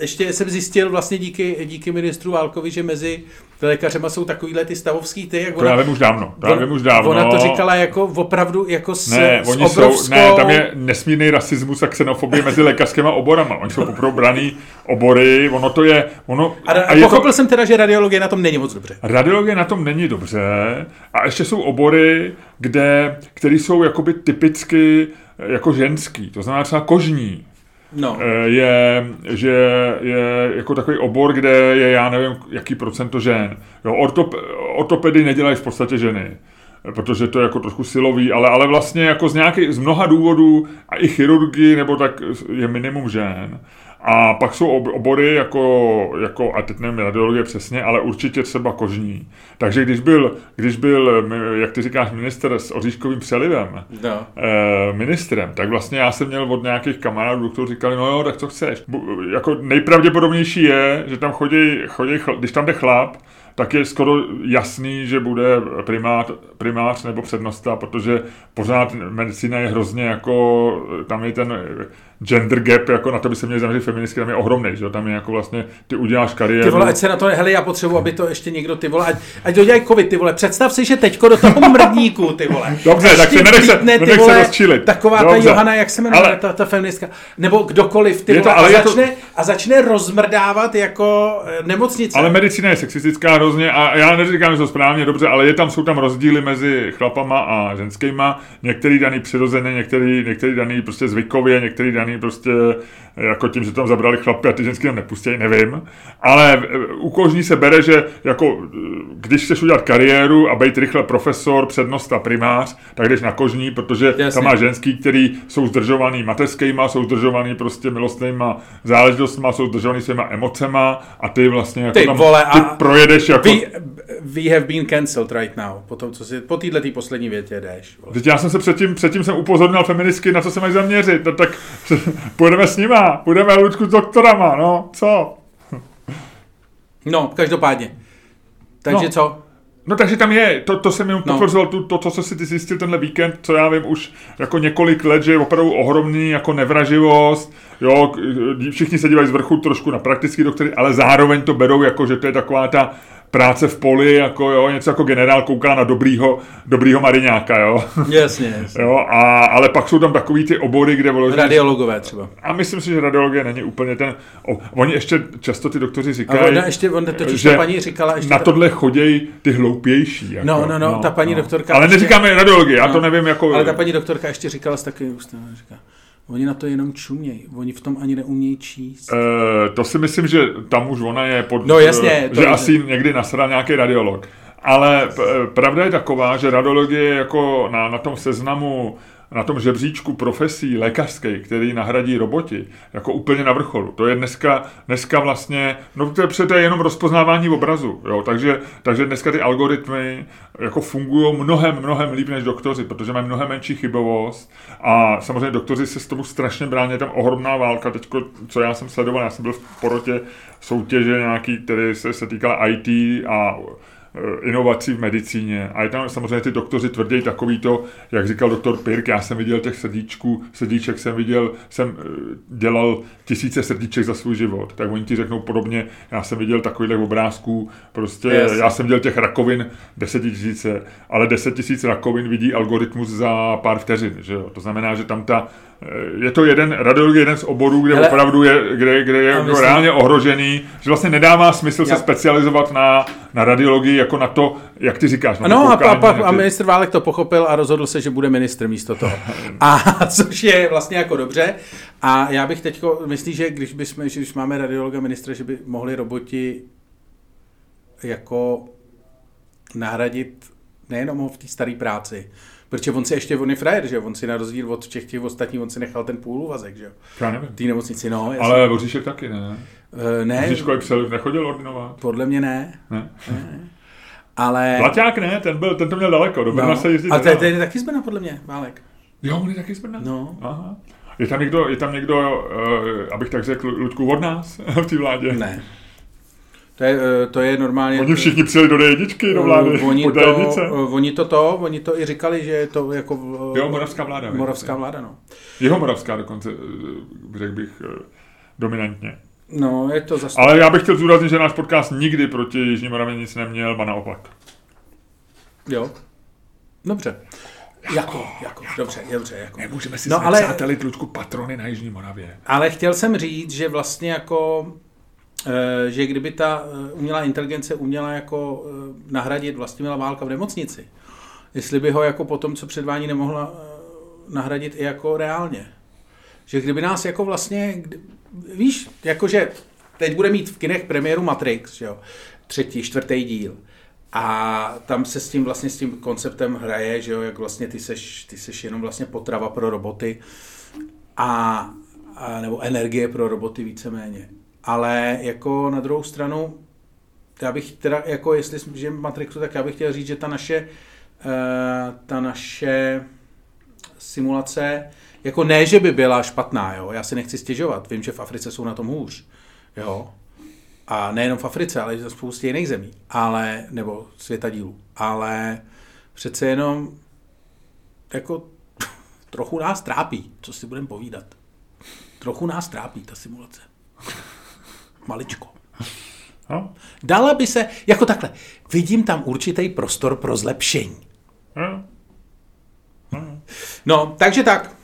ještě jsem zjistil vlastně díky, díky ministru Válkovi, že mezi lékařema jsou takovýhle ty stavovský ty, jak ona, to já vím už dávno, to já vím už dávno. Ona to říkala jako opravdu jako s, ne, s oni obrovskou... jsou, ne, tam je nesmírný rasismus a xenofobie mezi lékařskými oborama. Oni jsou poprobraný obory, ono to je... Ono, a, a, a pochopil to, jsem teda, že radiologie na tom není moc dobře. Radiologie na tom není dobře a ještě jsou obory, kde, které jsou jakoby typicky jako ženský, to znamená třeba kožní. No. Eh, je, že je jako takový obor, kde je, já nevím, jaký procento žen. Jo, ortop, ortopedy nedělají v podstatě ženy protože to je jako trošku silový, ale, ale vlastně jako z, nějaký, z mnoha důvodů a i chirurgii nebo tak je minimum žen. A pak jsou obory jako, jako a teď nevím radiologie přesně, ale určitě třeba kožní. Takže když byl, když byl jak ty říkáš, minister s oříškovým přelivem, no. eh, ministrem, tak vlastně já jsem měl od nějakých kamarádů, kteří říkali, no jo, tak co chceš. Jako nejpravděpodobnější je, že tam chodí, chodí když tam jde chlap, tak je skoro jasný, že bude primát, primář nebo přednosta, protože pořád medicína je hrozně jako, tam je ten gender gap, jako na to by se měli zaměřit feministky, tam je ohromný, že tam je jako vlastně, ty uděláš kariéru. Ty vole, ať se na to, hele, já potřebuji, aby to ještě někdo, ty vole, ať, ať to dělají covid, ty vole, představ si, že teďko do toho mrdníku, ty vole. Dobře, tak se nenech se, nenech se vole, rozčilit. Taková Dobře. ta Johana, jak se jmenuje, Ale- ta, ta feministka, nebo kdokoliv, ty Je to- vole, ale a, je to- začne, a začne rozmrdávat jako eh, nemocnice. Ale medicína je sexistická hrozně a já neříkám, že to správně dobře, ale je tam, jsou tam rozdíly mezi chlapama a ženskýma. Některý daný přirozeně, některý, některý daný prostě zvykově, některý daný prostě jako tím, že tam zabrali chlapy a ty ženský tam nepustí, nevím. Ale eh, u kožní se bere, že jako eh, když chceš udělat kariéru a být rychle profesor, přednosta, primář, tak jdeš na kožní, protože Jasně. tam má ženský, který jsou zdržovaný mateřskýma, jsou zdržovaný prostě milostnýma záležitostma, jsou zdržovaný svýma emocema a ty vlastně jako Ty tam, vole, ty projedeš jako... We, we have been cancelled right now. Po, tom, co si, po této tý poslední větě jdeš. vole. Teď já jsem se předtím, předtím jsem upozornil feministky, na co se mají zaměřit, no, tak půjdeme s nima, půjdeme Lučku s doktorama, no, co? No, každopádně. Takže No. co? No takže tam je, to, to jsem jenom No. potvrzoval, tu, to, to, co si ty zjistil tenhle víkend, co já vím už jako několik let, že je opravdu ohromný jako nevraživost, jo, všichni se dívají z vrchu trošku na praktický doktory, ale zároveň to berou jako, že to je taková ta práce v poli, jako jo, něco jako generál kouká na dobrýho, dobrýho mariňáka, jo. Jasně, jasně. jo a, ale pak jsou tam takový ty obory, kde vyloženě Radiologové třeba. A myslím si, že radiologie není úplně ten... O, oni ještě často ty doktoři A říkají, ona ještě, on totiž že ta paní říkala, ještě na ta- tohle chodějí ty hloupější. Jako, No, no, no, ta paní doktorka Ale ještě- neříkáme radiologie, já No. to nevím jako... Ale ta paní doktorka ještě říkala z taky ústem, říká, oni na to jenom čumějí, oni v tom ani neumějí číst. Eh, to si myslím, že tam už ona je pod... No, jasně, eh, to že je- asi někdy nasral nějaký radiolog. Ale p- eh, pravda je taková, že radiologie je jako na, na tom seznamu na tom žebříčku profesí lékařské, který nahradí roboti, jako úplně na vrcholu. To je dneska, dneska vlastně, no to je, to je jenom rozpoznávání obrazu, jo, takže, takže dneska ty algoritmy jako fungují mnohem, mnohem líp než doktoři, protože mají mnohem menší chybovost. A samozřejmě doktoři se s tomu strašně brání, tam ohromná válka, teďko, co já jsem sledoval, já jsem byl v porotě soutěže nějaký, který se, se týkal IT a inovací v medicíně. A je tam samozřejmě ty doktoři tvrdí takový to, jak říkal doktor Pirk, já jsem viděl těch srdíčků, srdíček jsem viděl, jsem eh, dělal tisíce srdíček za svůj život. Tak oni ti řeknou podobně, já jsem viděl takovýchhle obrázků, prostě Jasně. já jsem viděl těch rakovin desetitisíce, ale deset tisíc rakovin vidí algoritmus za pár vteřin, že jo? To znamená, že tam ta, eh, je to jeden, radiologie je jeden z oborů, kde Hele, opravdu je, kde, kde je myslím- reálně ohrožený, že vlastně nedává smysl se Já- specializovat na, na radiologii jako na to, jak ty říkáš. na to Ano, a, a, a, a ministr Válek to pochopil a rozhodl se, že bude ministr místo toho. A což je vlastně jako dobře. A já bych teď, myslíš, že když, bychom, že když máme radiologa ministra, že by mohli roboti jako nahradit nejenom ho v té staré práci, protože on si ještě, on je frajer, že on si na rozdíl od všech těch ostatních, on si nechal ten půl úvazek, že jo, Já nevím. té nemocnici, no, jasně. Ale Voříšek taky ne. Eh, ne, Voříško jak přel, nechodil ordinovat. podle mě ne, Ne. ale... Blaťák ne, ten, byl, ten to měl daleko, do Brna no, se jezdí a nedá. to je taky z Brna, podle mě, Válek. Jo, on je taky z Brna? No. Aha. Je tam někdo, je tam někdo uh, abych tak řekl, Ludku od nás v té vládě? Ne. To je, eh, to je normálně... Oni všichni přijeli do D1 do vlády, Eh, oni po to, D1. eh, oni to to, oni to i říkali, že je to jako... Jo, moravská vláda. Moravská vláda, no. Jeho moravská dokonce, řekl bych, dominantně. No, je to zase... Ale já bych chtěl zúraznit, že náš podcast nikdy proti Jižní Moravě nic neměl, ba naopak. Jo. Dobře. Jako, jako, dobře, dobře, jako. Nemůžeme si No, ale- přátelit Ludku patrony na Jižní Moravě. Ale chtěl jsem říct, že vlastně jako, že kdyby ta eh, umělá inteligence uměla jako eh, nahradit Vlastimila Válka v nemocnici, jestli by ho jako po tom, co předvání, nemohla eh, nahradit i jako reálně. Že kdyby nás jako vlastně, víš, jakože teď bude mít v kinech premiéru Matrix, jo, třetí, čtvrtý díl. A tam se s tím vlastně s tím konceptem hraje, že jo, jak vlastně ty seš, ty seš jenom vlastně potrava pro roboty a, a nebo energie pro roboty víceméně. Ale jako na druhou stranu, já bych teda, jako jestli v Matrixu, tak já bych chtěl říct, že ta naše, uh, ta naše simulace, jako ne, že by byla špatná, jo, já si nechci stěžovat, vím, že v Africe jsou na tom hůř, jo, a nejenom v Africe, ale i v spoustě jiných zemí, ale, nebo světa dílů, ale přece jenom jako trochu nás trápí, co si budeme povídat. Trochu nás trápí ta simulace. Maličko. No? Dala by se, jako takhle, vidím tam určitý prostor pro zlepšení. No. No, takže tak.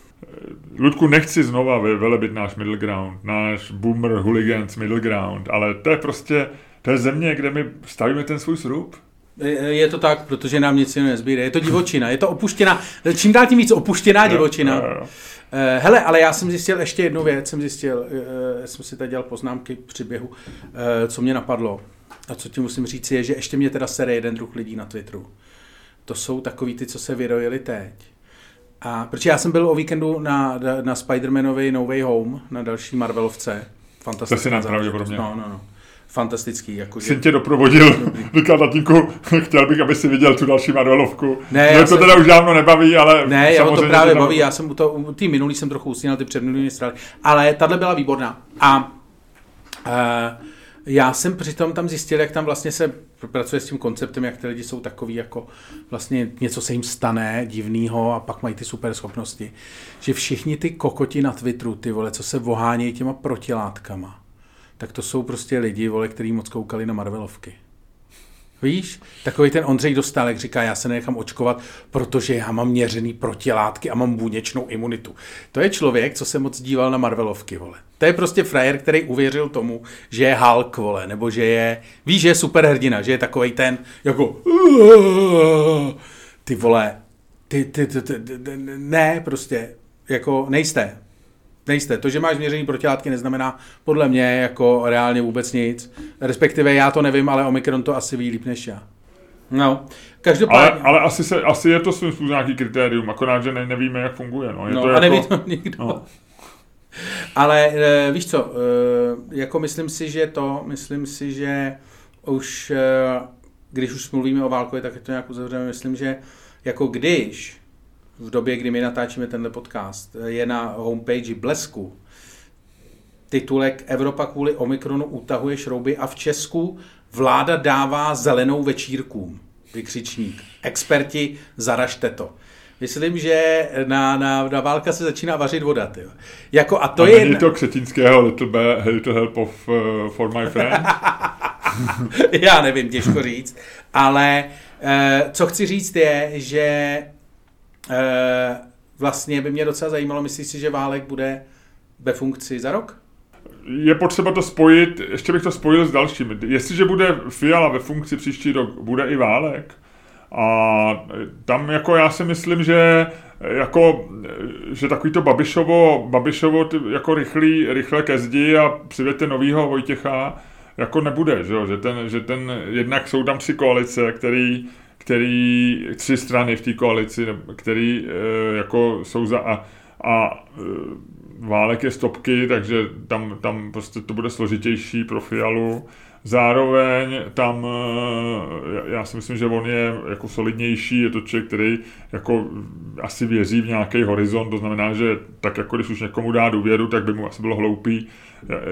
Ludku, nechci znova ve- velebit náš middle ground, náš boomer hooligans middle ground, ale to je prostě, to je země, kde my stavíme ten svůj srub. Je- Je to tak, protože nám nic jiného nezbýde. Je to divočina, je to opuštěná, čím dál tím víc opuštěná divočina. Eh, Hele, ale já jsem zjistil ještě jednu věc, jsem zjistil, eh, jsem si tady dělal poznámky při běhu, eh, co mě napadlo. A co ti musím říct je, že ještě mě teda sere jeden druh lidí na Twitteru. To jsou takový ty, co se vyrojili teď. A protože já jsem byl o víkendu na, na Spider-Manovi No Way Home, na další Marvelovce. Fantastická To si nám pravděpodobně. No, no, no. Fantastický, jakože... Syn tě doprovodil, říkal tatínku, chtěl bych, aby si viděl tu další Marvelovku. Ne, já to jsem- teda už dávno nebaví, ale Ne, já to právě tam- baví, já jsem u, to, u tý minulý jsem trochu usínal, ty předminulý strany, ale tahle byla výborná. A uh, já jsem přitom tam zjistil, jak tam vlastně se pracuje s tím konceptem, jak ty lidi jsou takový, jako vlastně něco se jim stane divného a pak mají ty super schopnosti. Že všichni ty kokoti na Twitteru, ty vole, co se vohánějí těma protilátkama, tak to jsou prostě lidi, vole, který moc koukali na Marvelovky. Víš, takový ten Ondřej Dostálek říká, já se nechám očkovat, protože já mám měřený protilátky a mám buněčnou imunitu. To je člověk, co se moc díval na Marvelovky, vole. To je prostě frajer, který uvěřil tomu, že je Hulk, vole, nebo že je, víš, že je superhrdina, že je takový ten, jako, ty vole, ty, ty, ty, ty, ty ne, prostě, jako nejste, Nejste. To, že máš měřený protilátky, neznamená podle mě jako reálně vůbec nic. Respektive já to nevím, ale Omikron to asi ví líp než já. No, Ale, každopádně. ale asi, se, asi je to svým způsobem nějaký kritérium, akorát, že ne, nevíme, jak funguje. No. Je no, to a jako, neví to nikdo. No. Ale e, víš co, e, jako myslím si, že to, myslím si, že už, e, když už mluvíme o válkově, tak to nějak uzavřeme, myslím, že jako když v době, kdy my natáčíme tenhle podcast, je na homepage Blesku titulek Evropa kvůli Omikronu utahuje šrouby a v Česku vláda dává zelenou večírkům. Vykřičník. Experti, zaražte to. Myslím, že na, na, na válka se začíná vařit voda. Tyjo. Jako, a to a je... není to křetínského little, be, little help of, uh, for my friend? Já nevím, těžko říct. Ale eh, co chci říct je, že eh, vlastně by mě docela zajímalo, myslíš si, že válek bude ve funkci za rok? je potřeba to spojit, ještě bych to spojil s dalšími. Jestliže bude Fiala ve funkci příští rok, bude i Válek. A tam jako já si myslím, že jako, že takový to Babišovo, Babišovo jako rychlý, rychle ke zdi a přivěte novýho Vojtěcha, jako nebude, že, že, ten, že ten, jednak jsou tam tři koalice, který, který tři strany v té koalici, který e, jako jsou za a, a e, válek je stopky, takže tam, tam prostě to bude složitější pro Fialu. Zároveň tam, eh, já si myslím, že on je jako solidnější, je to člověk, který jako asi věří v nějaký horizont, to znamená, že tak jako když už někomu dá důvěru, tak by mu asi bylo hloupý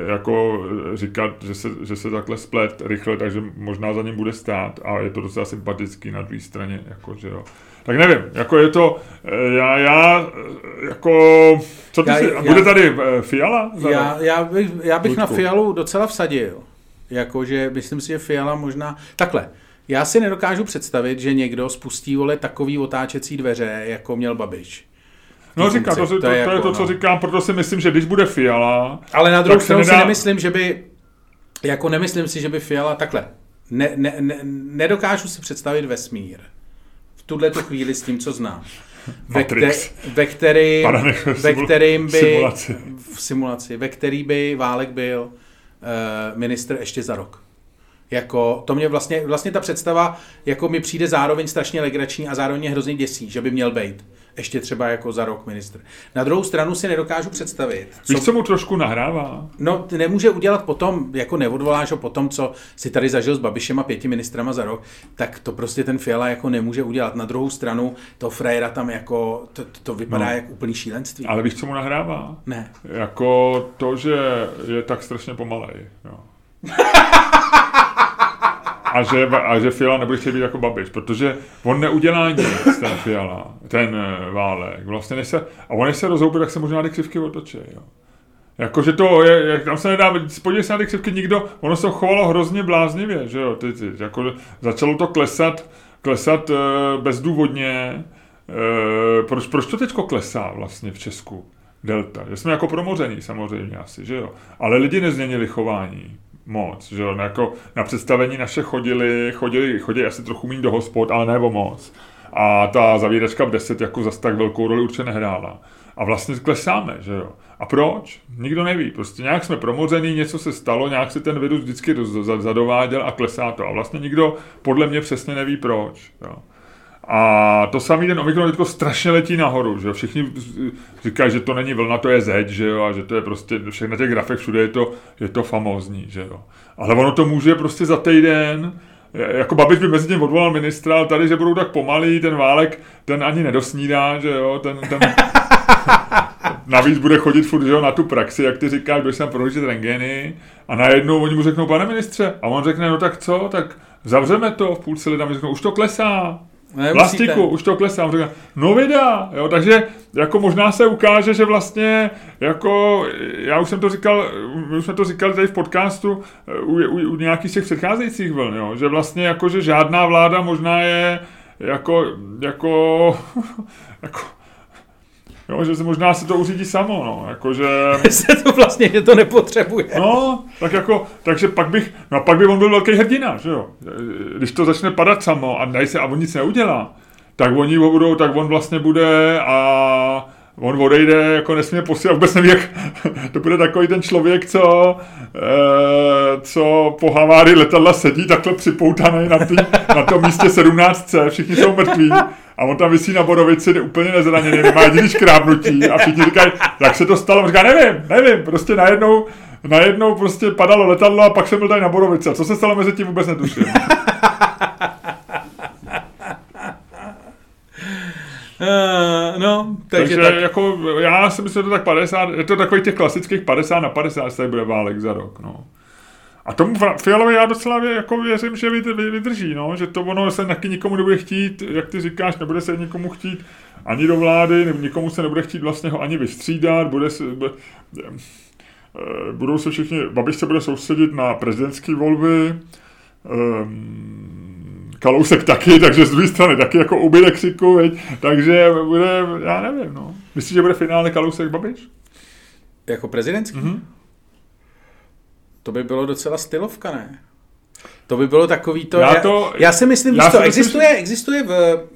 jako říkat, že se, že se takhle splet rychle, takže možná za ním bude stát a je to docela sympatický na druhé straně, jako, že jo. Tak nevím, jako je to, já, já jako, co ty Já- si, já- bude tady eh, Fiala? Já, já bych, já bych na. Fialu docela vsadil. Jakože myslím si, že Fiala možná... Takhle, já si nedokážu představit, že někdo spustí vole takový otáčecí dveře, jako měl Babiš. No říkám, to, to, To to, je je jako, to, co no. říkám, proto si myslím, že když bude Fiala, Ale na druhou stranu si nedá- nemyslím, že by... Jako nemyslím si, že by Fiala... Takhle, ne, ne, ne, nedokážu si představit vesmír. V tuhle tu chvíli s tím, co znám. Ve, kte, ve, který, Pane, ve kterým by... simulaci. V simulaci. Ve který by Válek byl ministr ještě za rok. Jako, to mě vlastně, vlastně ta představa, jako mi přijde zároveň strašně legrační a zároveň mě hrozně děsí, že by měl být ještě třeba jako za rok ministr. Na druhou stranu si nedokážu představit, víš, co mu trošku nahrává? No, nemůže udělat potom, jako neodvoláš ho potom, co si tady zažil s Babišem a pěti ministrama za rok, tak to prostě ten Fiala jako nemůže udělat. Na druhou stranu, to frajera tam jako, to, to vypadá No. no. jak úplný šílenství. Ale víš, co mu nahrává? Ne. Jako to, že je tak strašně pomalej. Jo. A že, a že Fiala nebude chtět být jako Babiš, protože on neudělá nic, ten Fiala, ten eh, Válek. Vlastně než se, a on než se rozhoupí, tak se možná ty křivky otočí. Jo. Jakože to je, jak tam se nedá, podívej se na ty křivky, nikdo, ono se chovalo hrozně bláznivě, že jo, ty, ty, jako začalo to klesat, klesat e, bezdůvodně, e, proč, proč to teďko klesá vlastně v Česku? Delta, že jsme jako promoření samozřejmě asi, že jo, ale lidi nezměnili chování moc, že jo, jako na představení naše chodili, chodili, chodili asi trochu méně do hospod, ale nebo moc. A ta zavíračka v 10 jako zase tak velkou roli určitě nehrála. A vlastně klesáme, že jo. A proč? Nikdo neví. Prostě nějak jsme promoření, něco se stalo, nějak se ten virus vždycky zadováděl a klesá to. A vlastně nikdo podle mě přesně neví proč. Jo. A to samý ten Omikron teďko strašně letí nahoru, že jo? Všichni říkají, že to není vlna, to je zeď, že jo? A že to je prostě, všechny těch grafech všude je to, je to famózní, že jo? Ale ono to může prostě za týden, jako Babiš by mezi tím odvolal ministra, ale tady, že budou tak pomalý, ten válek, ten ani nedosnídá, že jo? Ten, ten, navíc bude chodit furt že jo, na tu praxi, jak ty říkáš, budeš tam prohlížet rengeny a najednou oni mu řeknou, pane ministře, a on řekne, no tak co, tak zavřeme to v půlce lidem, řeknou, už to klesá, Plastiku, už to klesá. Říká, no vydá, jo, takže jako možná se ukáže, že vlastně jako, já už jsem to říkal, my už jsme to říkali tady v podcastu u, u, u nějakých těch předcházejících vln, jo, že vlastně jako, že žádná vláda možná je jako, jako, jako Jo, že se možná se to uřídí samo, no, jakože... se to vlastně, že to nepotřebuje. No, tak jako, takže pak bych, no pak by on byl velký hrdina, že jo. Když to začne padat samo a dají se a on nic neudělá, tak oni ho budou, tak on vlastně bude a on odejde, jako nesmí posílat, vůbec nevím, jak to bude takový ten člověk, co, e, co po havárii letadla sedí takhle připoutaný na, tý, na tom místě 17C, všichni jsou mrtví. A on tam vysí na bodovici, úplně nezraněný, nemá jediný škrábnutí. A všichni říkají, jak se to stalo, říká, nevím, nevím, prostě najednou, najednou prostě padalo letadlo a pak jsem byl tady na bodovici a co se stalo mezi tím vůbec netuším. No, takže, takže tak... jako, já si myslím, že to tak 50, je to takový těch klasických 50 na 50, že tady bude válek za rok, no. A tomu Fialovi já docela jako věřím, že vydrží, no, že to ono se taky nikomu nebude chtít, jak ty říkáš, nebude se nikomu chtít ani do vlády, nebo nikomu se nebude chtít vlastně ho ani vystřídat, bude se, bude, eh, budou se všichni, Babiš se bude soustředit na prezidentské volby, um, Kalousek taky, takže z druhé strany taky jako ubyde křiku, veď? takže bude, já nevím, no. Myslíš, že bude finále Kalousek Babiš? Jako prezidentský? Mm-hmm. To by bylo docela stylovka, ne? To by bylo takový to... Já, to, já, já si myslím, že to existuje, myslím, existuje v,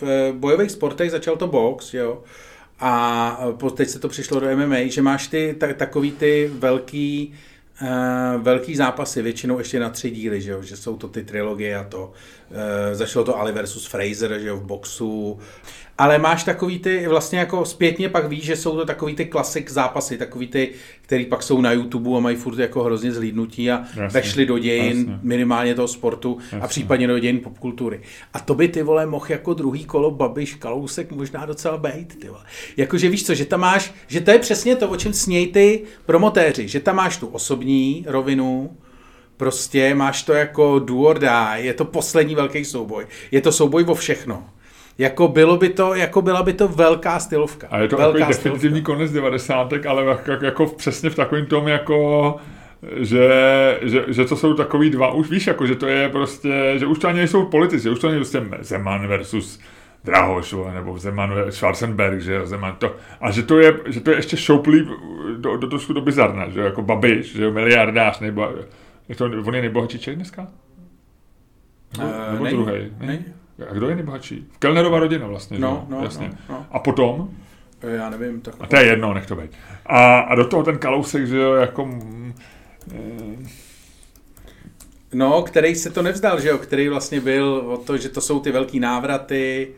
v bojových sportech, začal to box, jo, a teď se to přišlo do MMA, že máš ty tak, takový ty velký Uh, velký zápasy, většinou ještě na tři díly, že, jo? že jsou to ty trilogie a to. Uh, začalo to Ali versus Fraser, že jo, v boxu. Ale máš takový ty, vlastně jako zpětně pak víš, že jsou to takový ty klasik zápasy, takový ty, který pak jsou na YouTube a mají furt jako hrozně zhlídnutí a jasně, vešli do dějin jasně. minimálně toho sportu jasně. a případně do dějin popkultury. A to by ty vole mohl jako druhý kolo Babiš Kalousek možná docela bejt, ty vole. Jakože víš co, že tam máš, že to je přesně to, o čem sněj ty promotéři, že tam máš tu osobní rovinu, prostě máš to jako do or die, je to poslední velký souboj. Je to souboj o všechno. Jako bylo by to, jako byla by to velká stylovka. A je to velká definitivní konec 90. ale jako, jako přesně v takovém tom jako že, že, že, to jsou takový dva, už víš, jako, že to je prostě, že už to ani nejsou politici, už to není prostě Zeman versus Drahoš, nebo Zeman Schwarzenberg, že jo, Zeman to, a že to je, že to je ještě šouplý do, do trošku do bizarna, že jo, jako Babiš, že jo, miliardář, nebo, je to, on je nejbohatší dneska? Nebo, uh, nebo druhý? Ne? A kdo je nejbohatší? Kellnerova rodina vlastně, no, no, Jasně. No, no. A potom? Eh, já nevím. Tak... A to je jedno, nech to být. A, a do toho ten Kalousek, že jo, jako... Mm, no, který se to nevzdal, že jo, který vlastně byl o to, že to jsou ty velký návraty,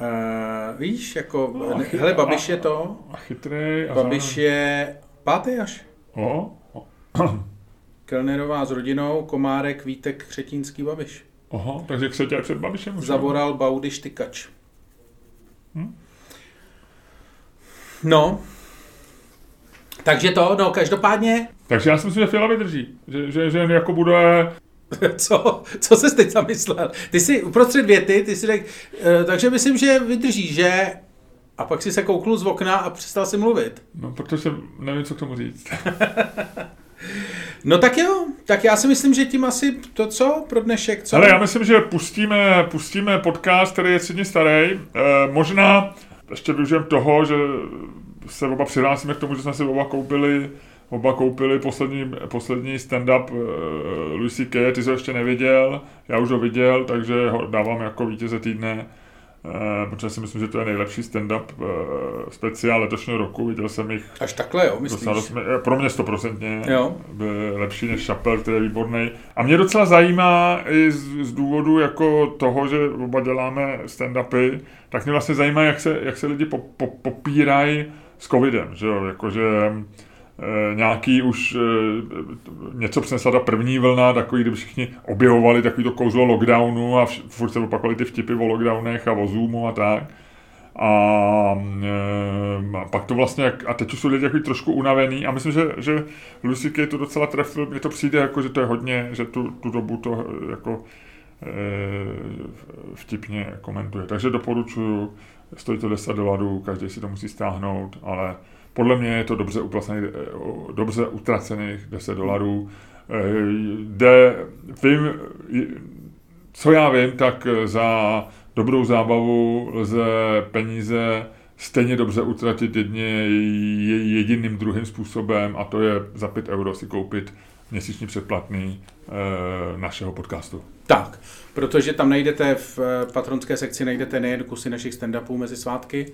Uh, víš, jako, no, chy- hele, Babiš je to. A chytrý. A Babiš je pátý až. O, o. Kellnerová s rodinou, Komárek, Vítek, Křetínský, Babiš. Aha, takže aj před Babišem? Už Zavoral Baudy Štykač. Hm? No, takže to, no každopádně... Takže já si myslím, že Fiala vydrží. Že, že, že jako bude... Co? Co jsi teď zamyslel? Ty jsi uprostřed věty, ty jsi řekl, eh, takže myslím, že vydrží, že A pak si se kouknul z okna a přestal si mluvit. No, protože nevím, co k tomu říct. no tak jo, tak já si myslím, že tím asi to co pro dnešek, co? Ale já myslím, že pustíme, pustíme podcast, který je tři starý. E, možná ještě využijem toho, že se oba přihlásíme k tomu, že jsme si oba koupili oba koupili poslední, poslední stand-up uh, Louis C.K., ty jsi ho ještě neviděl, já už ho viděl, takže ho dávám jako vítěze týdne, protože si myslím, že to je nejlepší stand-up uh, speciál letošního roku, viděl jsem jich. Až takhle, jo, myslíš? Jsme, pro mě stoprocentně byl lepší než Chappelle, který je výborný. A mě docela zajímá i z, z důvodu jako toho, že oba děláme stand-upy, tak mě vlastně zajímá, jak se, jak se lidi po, po, popírají s covidem, že jo, jakože e, nějaký už e, něco přinesla ta první vlna, takový, kdy všichni objevovali takový to kouzlo lockdownu a furt se opakovali ty vtipy o lockdownech a o Zoomu a tak. A, e, a pak to vlastně, a teď už jsou lidi takový trošku unavený a myslím, že, že Lucy Kay to docela trefil, mně to přijde jako, že to je hodně, že tu, tu dobu to jako vtipně komentuje. Takže doporučuji, stojí to 10 dolarů, každý si to musí stáhnout, ale podle mě je to dobře, uplacený, dobře utracených 10 dolarů. Jde, vím, co já vím, tak za dobrou zábavu lze peníze stejně dobře utratit jedně jediným druhým způsobem a to je za 5 euro si koupit měsíční předplatný našeho podcastu. Tak, protože tam najdete v patronské sekci najdete nejen kusy našich stand-upů mezi svátky,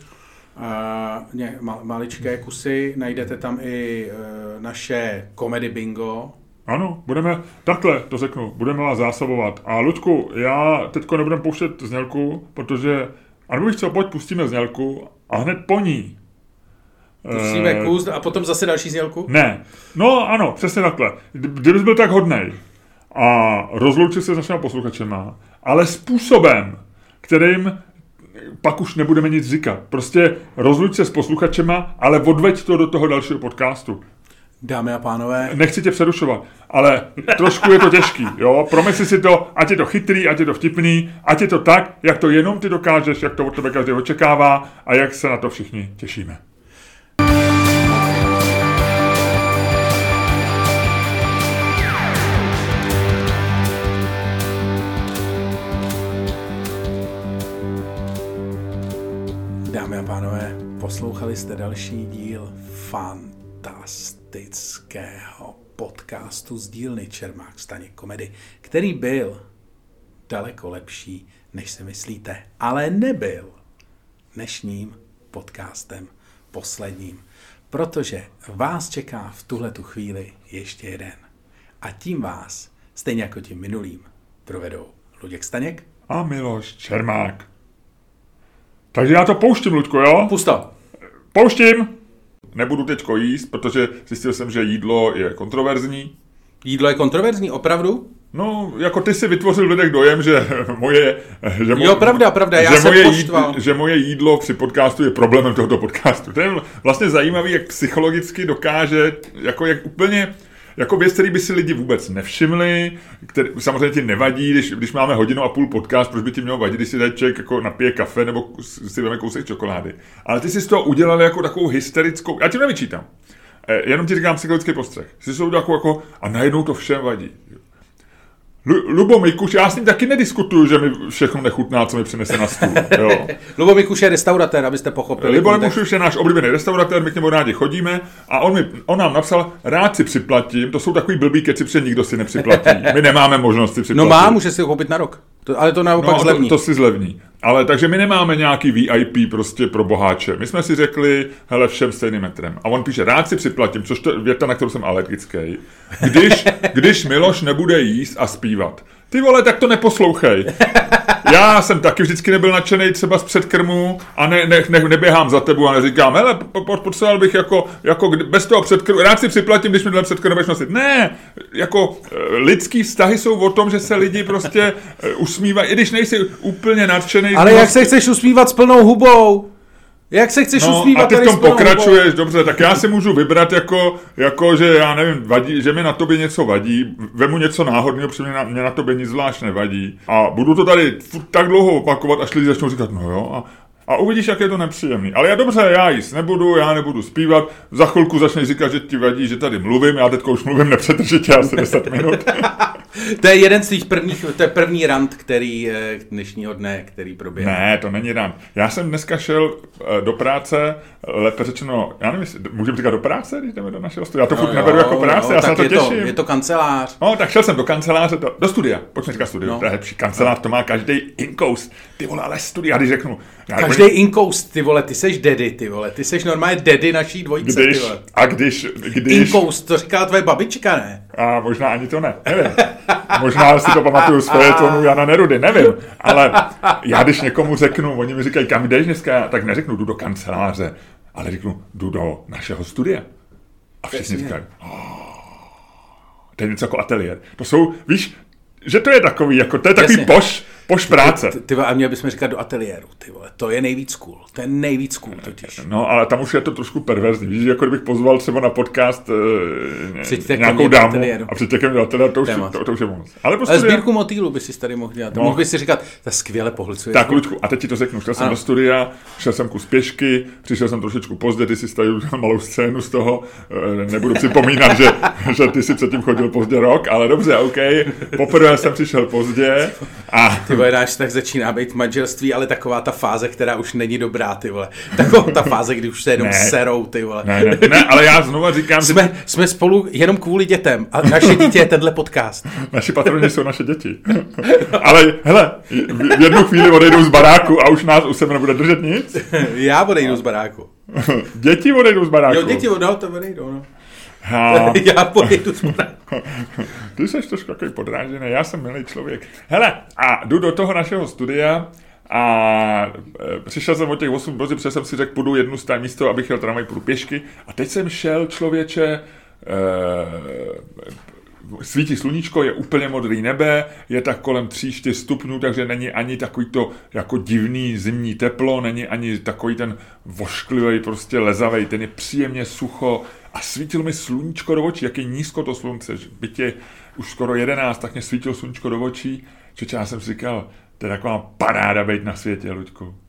uh, maličké kusy, najdete tam i uh, naše komedy bingo. Ano, budeme, takhle to řeknu, budeme vás zásobovat. A Ludku, já teďko nebudem pouštět znělku, protože, a bych co, pojď pustíme znělku a hned po ní. Pustíme e... kus a potom zase další znělku? Ne, no ano, přesně takhle. Kdybys byl tak hodnej a rozloučil se s našimi posluchačema, ale způsobem, kterým pak už nebudeme nic říkat. Prostě rozluč se s posluchačema, ale odveď to do toho dalšího podcastu. Dámy a pánové. Nechci tě přerušovat, ale trošku je to těžký, jo. Promysli si to, ať je to chytrý, ať je to vtipný, ať je to tak, jak to jenom ty dokážeš, jak to od tebe každý očekává a jak se na to všichni těšíme. Dámy a pánové, poslouchali jste další díl fantastického podcastu z dílny Čermák Staněk komedy, který byl daleko lepší, než si myslíte, ale nebyl dnešním podcastem posledním, protože vás čeká v tuhle tu chvíli ještě jeden. A tím vás, stejně jako tím minulým, provedou Luděk Staněk a Miloš Čermák. Takže já to pouštím, Ludko, jo? Pusto. Pouštím. Nebudu teďko jíst, protože zjistil jsem, že jídlo je kontroverzní. Jídlo je kontroverzní, opravdu? No, jako ty si vytvořil lidek dojem, že moje... Že mo, jo, pravda, pravda, já že jsem moje poštval. Jídlo, že moje jídlo při podcastu je problémem tohoto podcastu. To je vlastně zajímavý, jak psychologicky dokáže, jako jak úplně jako věc, který by si lidi vůbec nevšimli, který samozřejmě ti nevadí, když, když máme hodinu a půl podcast, proč by ti mělo vadit, když si tady člověk jako napije kafe nebo si veme kousek čokolády. Ale ty si z toho udělal jako takovou hysterickou, já ti nevyčítám, eh, jenom ti říkám psychologický postřeh. Jsi to jako, jako, a najednou to všem vadí. Lubo Mikuš, já s ním taky nediskutuju, že mi všechno nechutná, co mi přinese na stůl. Jo. Lubo Mikuš je restauratér, abyste pochopili. Lubo Mikuš je náš oblíbený restauratér, my k němu rádi chodíme a on, mi, on nám napsal, rád si připlatím, to jsou takový blbý keci, protože nikdo si nepřiplatí. My nemáme možnost si připlatit. No má, může si ho koupit na rok. To, ale to naopak no, zlevní. To, to si zlevní. Ale takže my nemáme nějaký VIP prostě pro boháče. My jsme si řekli, hele, všem stejným metrem. A on píše, rád si připlatím, což to je věta, na kterou jsem alergický. Když, když Miloš nebude jíst a zpívat. Ty vole, tak to neposlouchej. Já jsem taky vždycky nebyl nadšený třeba z předkrmu a ne, ne, ne, neběhám za tebou a neříkám, hele, potřeboval bych jako, jako bez toho předkrmu, rád si připlatím, když mi tenhle předkrm nebudeš nosit. Ne, jako eh, lidský vztahy jsou o tom, že se lidi prostě eh, usmívají, i když nejsi úplně nadšený. Ale jak se chceš usmívat s plnou hubou? Jak se chceš no, usmívat? A ty v tom pokračuješ, nebo? dobře, tak já si můžu vybrat jako, jako, že já nevím, vadí, že mi na tobě něco vadí, vemu něco náhodného, protože mě na, mě na tobě nic zvlášť nevadí. A budu to tady tak dlouho opakovat, až lidi začnou říkat, no jo, a A uvidíš, jak je to nepříjemný. Ale já dobře, já jíst nebudu, já nebudu zpívat. Za chvilku začneš říkat, že ti vadí, že tady mluvím. Já teď už mluvím nepřetržitě asi 10 minut. to je jeden z těch prvních, to je první rant, který eh, dnešního dne, který proběhl. Ne, to není rant. Já jsem dneska šel eh, do práce, lépe řečeno, já nevím, můžeme říkat do práce, když jdeme do našeho studia. Já to no, furt neberu jako práce, no, já se na to je těším. To, je to kancelář. No, tak šel jsem do kanceláře, do, do studia. Pojďme říkat studio, no. to je lepší. Kancelář, to má každý inkous. Ty vole, ale studia, když řeknu. Já každý budem... inkous, ty vole, ty seš daddy, ty vole, ty seš normálně daddy naší dvojice, když, ty vole. A když, když... Inkous, to říká tvoje babička, ne? A možná ani to ne, nevím. Možná si to pamatuju z fejetonu Jana Nerudy, nevím. Ale já když někomu řeknu, oni mi říkají, kam jdeš dneska, tak neřeknu, jdu do kanceláře, ale řeknu, jdu do našeho studia. A všichni říkají, oh, to je něco jako ateliér. To jsou, víš, že to je takový, jako, to je takový Jasně. poš, poš práce. Ty, ty, a měl bychom říkat do ateliéru, ty vole. To je nejvíc cool. To je nejvíc cool totiž. No, ale tam už je to trošku perverzní. Víš, jako kdybych pozval třeba na podcast uh, nějakou dámu a přijďte do ateliéru, to už, to, to, už je moc. Ale, prostě ale sbírku motýlu by si tady mohl dělat. No. Mohl by si říkat, to je skvěle pohlicuje. Tak, Luďku, a teď ti to řeknu. Šel jsem do studia, šel jsem kus pěšky, přišel jsem trošičku pozdě, ty si tady udělal malou scénu z toho. Eh, nebudu připomínat, že, že ty si předtím chodil pozdě rok, ale dobře, OK. Poprvé jsem přišel pozdě. A... Ty vole, náš tak začíná být manželství, ale taková ta fáze, která už není dobrá, ty vole. Taková ta fáze, kdy už se jenom ne. serou, ty vole. Ne, ne, ne, ale já znova říkám, jsme, že... jsme spolu jenom kvůli dětem a naše dítě je tenhle podcast. Naši patroni jsou naše děti. ale hele, v jednu chvíli odejdou z baráku a už nás u sebe nebude držet nic. já odejdu z baráku. děti odejdou z baráku. Jo, děti odejdou, to odejdou, no. Já pojedu s Ty jsi trošku takový podrážený, já jsem milý člověk. Hele, a jdu do toho našeho studia a e, přišel jsem o těch 8 brzy, protože jsem si řekl, půjdu jednu z místo, abych jel tramvaj, půjdu pěšky. A teď jsem šel člověče, e, svítí sluníčko, je úplně modrý nebe, je tak kolem 3-4 stupňů, takže není ani takový to jako divný zimní teplo, není ani takový ten vošklivý, prostě lezavý, ten je příjemně sucho, a svítil mi sluníčko do očí, jak je nízko to slunce, že bytě už skoro jedenáct, tak mě svítil sluníčko do očí, že já jsem si říkal, to je taková paráda být na světě, Luďku.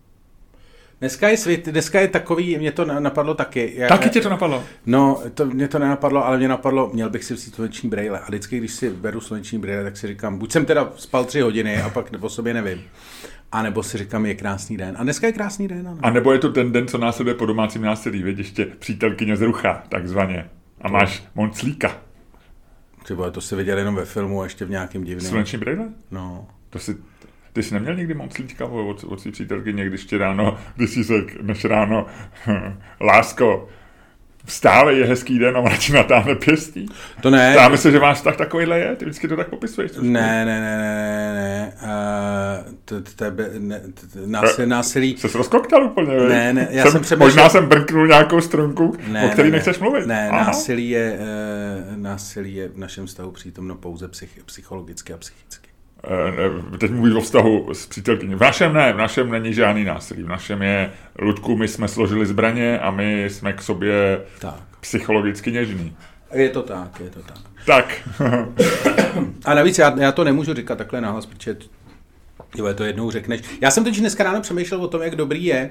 Dneska je svět, dneska je takový, mě to napadlo taky. Já, taky tě to napadlo? No, to, mě to nenapadlo, ale mě napadlo, měl bych si vzít sluneční brýle. A vždycky, když si beru sluneční brýle, tak si říkám, buď jsem teda spal tři hodiny a pak o sobě nevím. A nebo si říkám, je krásný den. A dneska je krásný den. Ano. A nebo je to ten den, co následuje po domácím násilí, věď ještě přítelkyně z rucha, takzvaně. A máš monclíka. Třeba to si viděl jenom ve filmu, ještě v nějakém divném. Sluneční brýle? No. To si, ty jsi neměl někdy monclíčka od, od své přítelkyně, když ti ráno, když jsi řekl, než ráno, lásko, Vstávej, je hezký den a ona ti natáhne pěstí. To ne. Já myslím, že váš vztah takovýhle je, ty vždycky to tak popisuješ. Ne, ne, ne, ne, ne, uh, tebe, ne, násilí, násilí. Jsi rozkoktal úplně, Ne, ne, já jsem, jsem přemýšlel... Možná jsem brnknul nějakou strunku, ne, o který ne, nechceš mluvit. Ne, Aha. násilí je, uh, násilí je v našem vztahu přítomno pouze psych, psychologicky a psychicky. Eh, teď mluvíš o vztahu s přítelkyní. V našem ne, v našem není žádný násilí. V našem je, Ludku, my jsme složili zbraně a my jsme k sobě tak. psychologicky něžní. Je to tak, je to tak. Tak. a navíc já, já to nemůžu říkat takhle nahlas, protože Jo, to jednou řekneš. Já jsem teď dneska ráno přemýšlel o tom, jak dobrý je,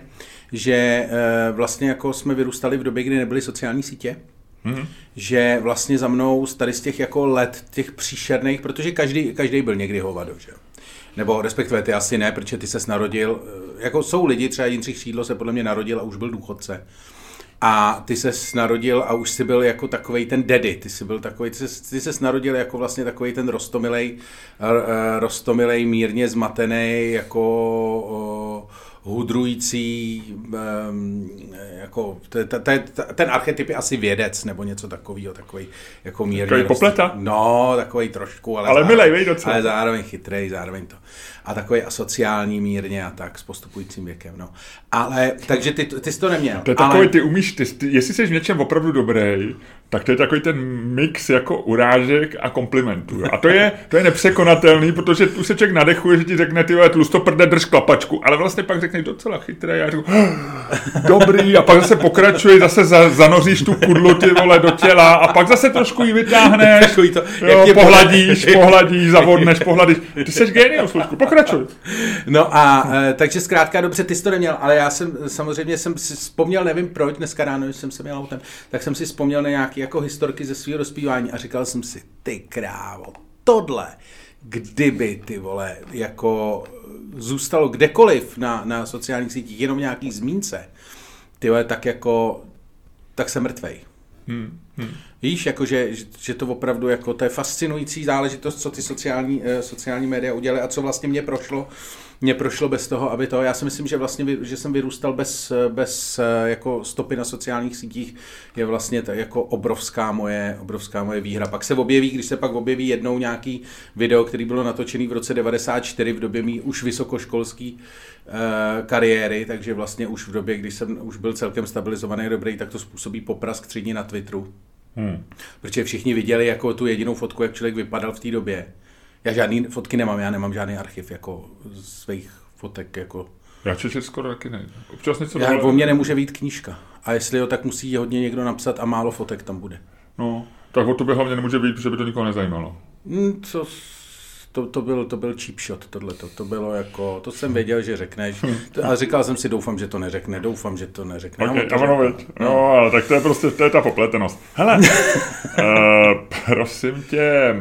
že e, vlastně jako jsme vyrůstali v době, kdy nebyly sociální sítě Mm-hmm. Že vlastně za mnou tady z těch jako let, těch příšerných, protože každý, každý byl někdy hovado, že Nebo respektive ty asi ne, protože ty ses narodil, eh, jako jsou lidi, třeba Jindřich Šídlo se podle mě narodil a už byl důchodce. A ty se narodil a už si byl jako takový ten daddy, ty jsi byl takový, ty ses, ty ses narodil jako vlastně takový ten rostomilej, eh, rostomilej, mírně zmatený, jako hudrující, um, jako t, t, t, ten archetyp je asi vědec nebo něco takového, takový jako mírně. Takový popleta? No, takový trošku, ale, ale zároveň, milej, docela. ale zároveň chytrý, zároveň to. A takový asociální mírně a tak s postupujícím věkem, no. Ale, takže ty, ty jsi to neměl. To je ale... takový, ty umíš, ty, ty, jestli jsi v něčem opravdu dobrý, tak to je takový ten mix jako urážek a komplimentů. A to je, to je nepřekonatelný, protože tu se člověk nadechuje, že ti řekne, ty vole, tlustoprde, drž klapačku, ale vlastně pak řekne docela chytré, já řeknu, dobrý, a pak zase pokračuje, zase za, zanoříš tu kudlu, ty vole, do těla, a pak zase trošku ji vytáhneš, Takový to, jo, tě pohladíš, pohladíš, zavodneš, pohladíš. Ty jsi genius, Slučku, pokračuj. No a e, takže zkrátka dobře, ty jsi to neměl, ale já jsem samozřejmě jsem si vzpomněl, nevím proč, dneska ráno, když jsem se měl autem, tak jsem si vzpomněl na nějaké jako historky ze svého rozpívání a říkal jsem si, ty krávo, tohle, kdyby ty vole, jako zůstalo kdekoliv na, na sociálních sítích, jenom nějaký zmínce, ty vole, tak jako, tak jsem mrtvej. Hmm, hmm. Víš, jako že, že to opravdu jako, to je fascinující záležitost, co ty sociální, eh, sociální média udělaly a co vlastně mě prošlo, mě prošlo bez toho, aby to, já si myslím, že vlastně, že jsem vyrůstal bez, bez eh, jako stopy na sociálních sítích, je vlastně to jako obrovská moje, obrovská moje výhra. Pak se objeví, když se pak objeví jednou nějaký video, který bylo natočený v roce 94 v době mý už vysokoškolský eh, kariéry, takže vlastně už v době, kdy jsem už byl celkem stabilizovaný dobrý, tak to způsobí poprask tři dny na Twitteru. Hmm. Protože všichni viděli jako tu jedinou fotku, jak člověk vypadal v té době. Já žádný fotky nemám, já nemám žádný archiv jako svých fotek. Jako. Já četl skoro taky ne. Občas něco Já, o mě nemůže být knížka. A jestli jo, tak musí hodně někdo napsat a málo fotek tam bude. No, tak o tobě hlavně nemůže být, protože by to nikoho nezajímalo. Hm, co, to, to, byl, to byl cheap shot, tohle. To bylo jako, to jsem věděl, že řekneš. A říkal jsem si, doufám, že to neřekne, doufám, že to neřekne. Okay, to ono, viď? No, ale tak to je prostě, to je ta popletenost. Hele, uh, prosím tě,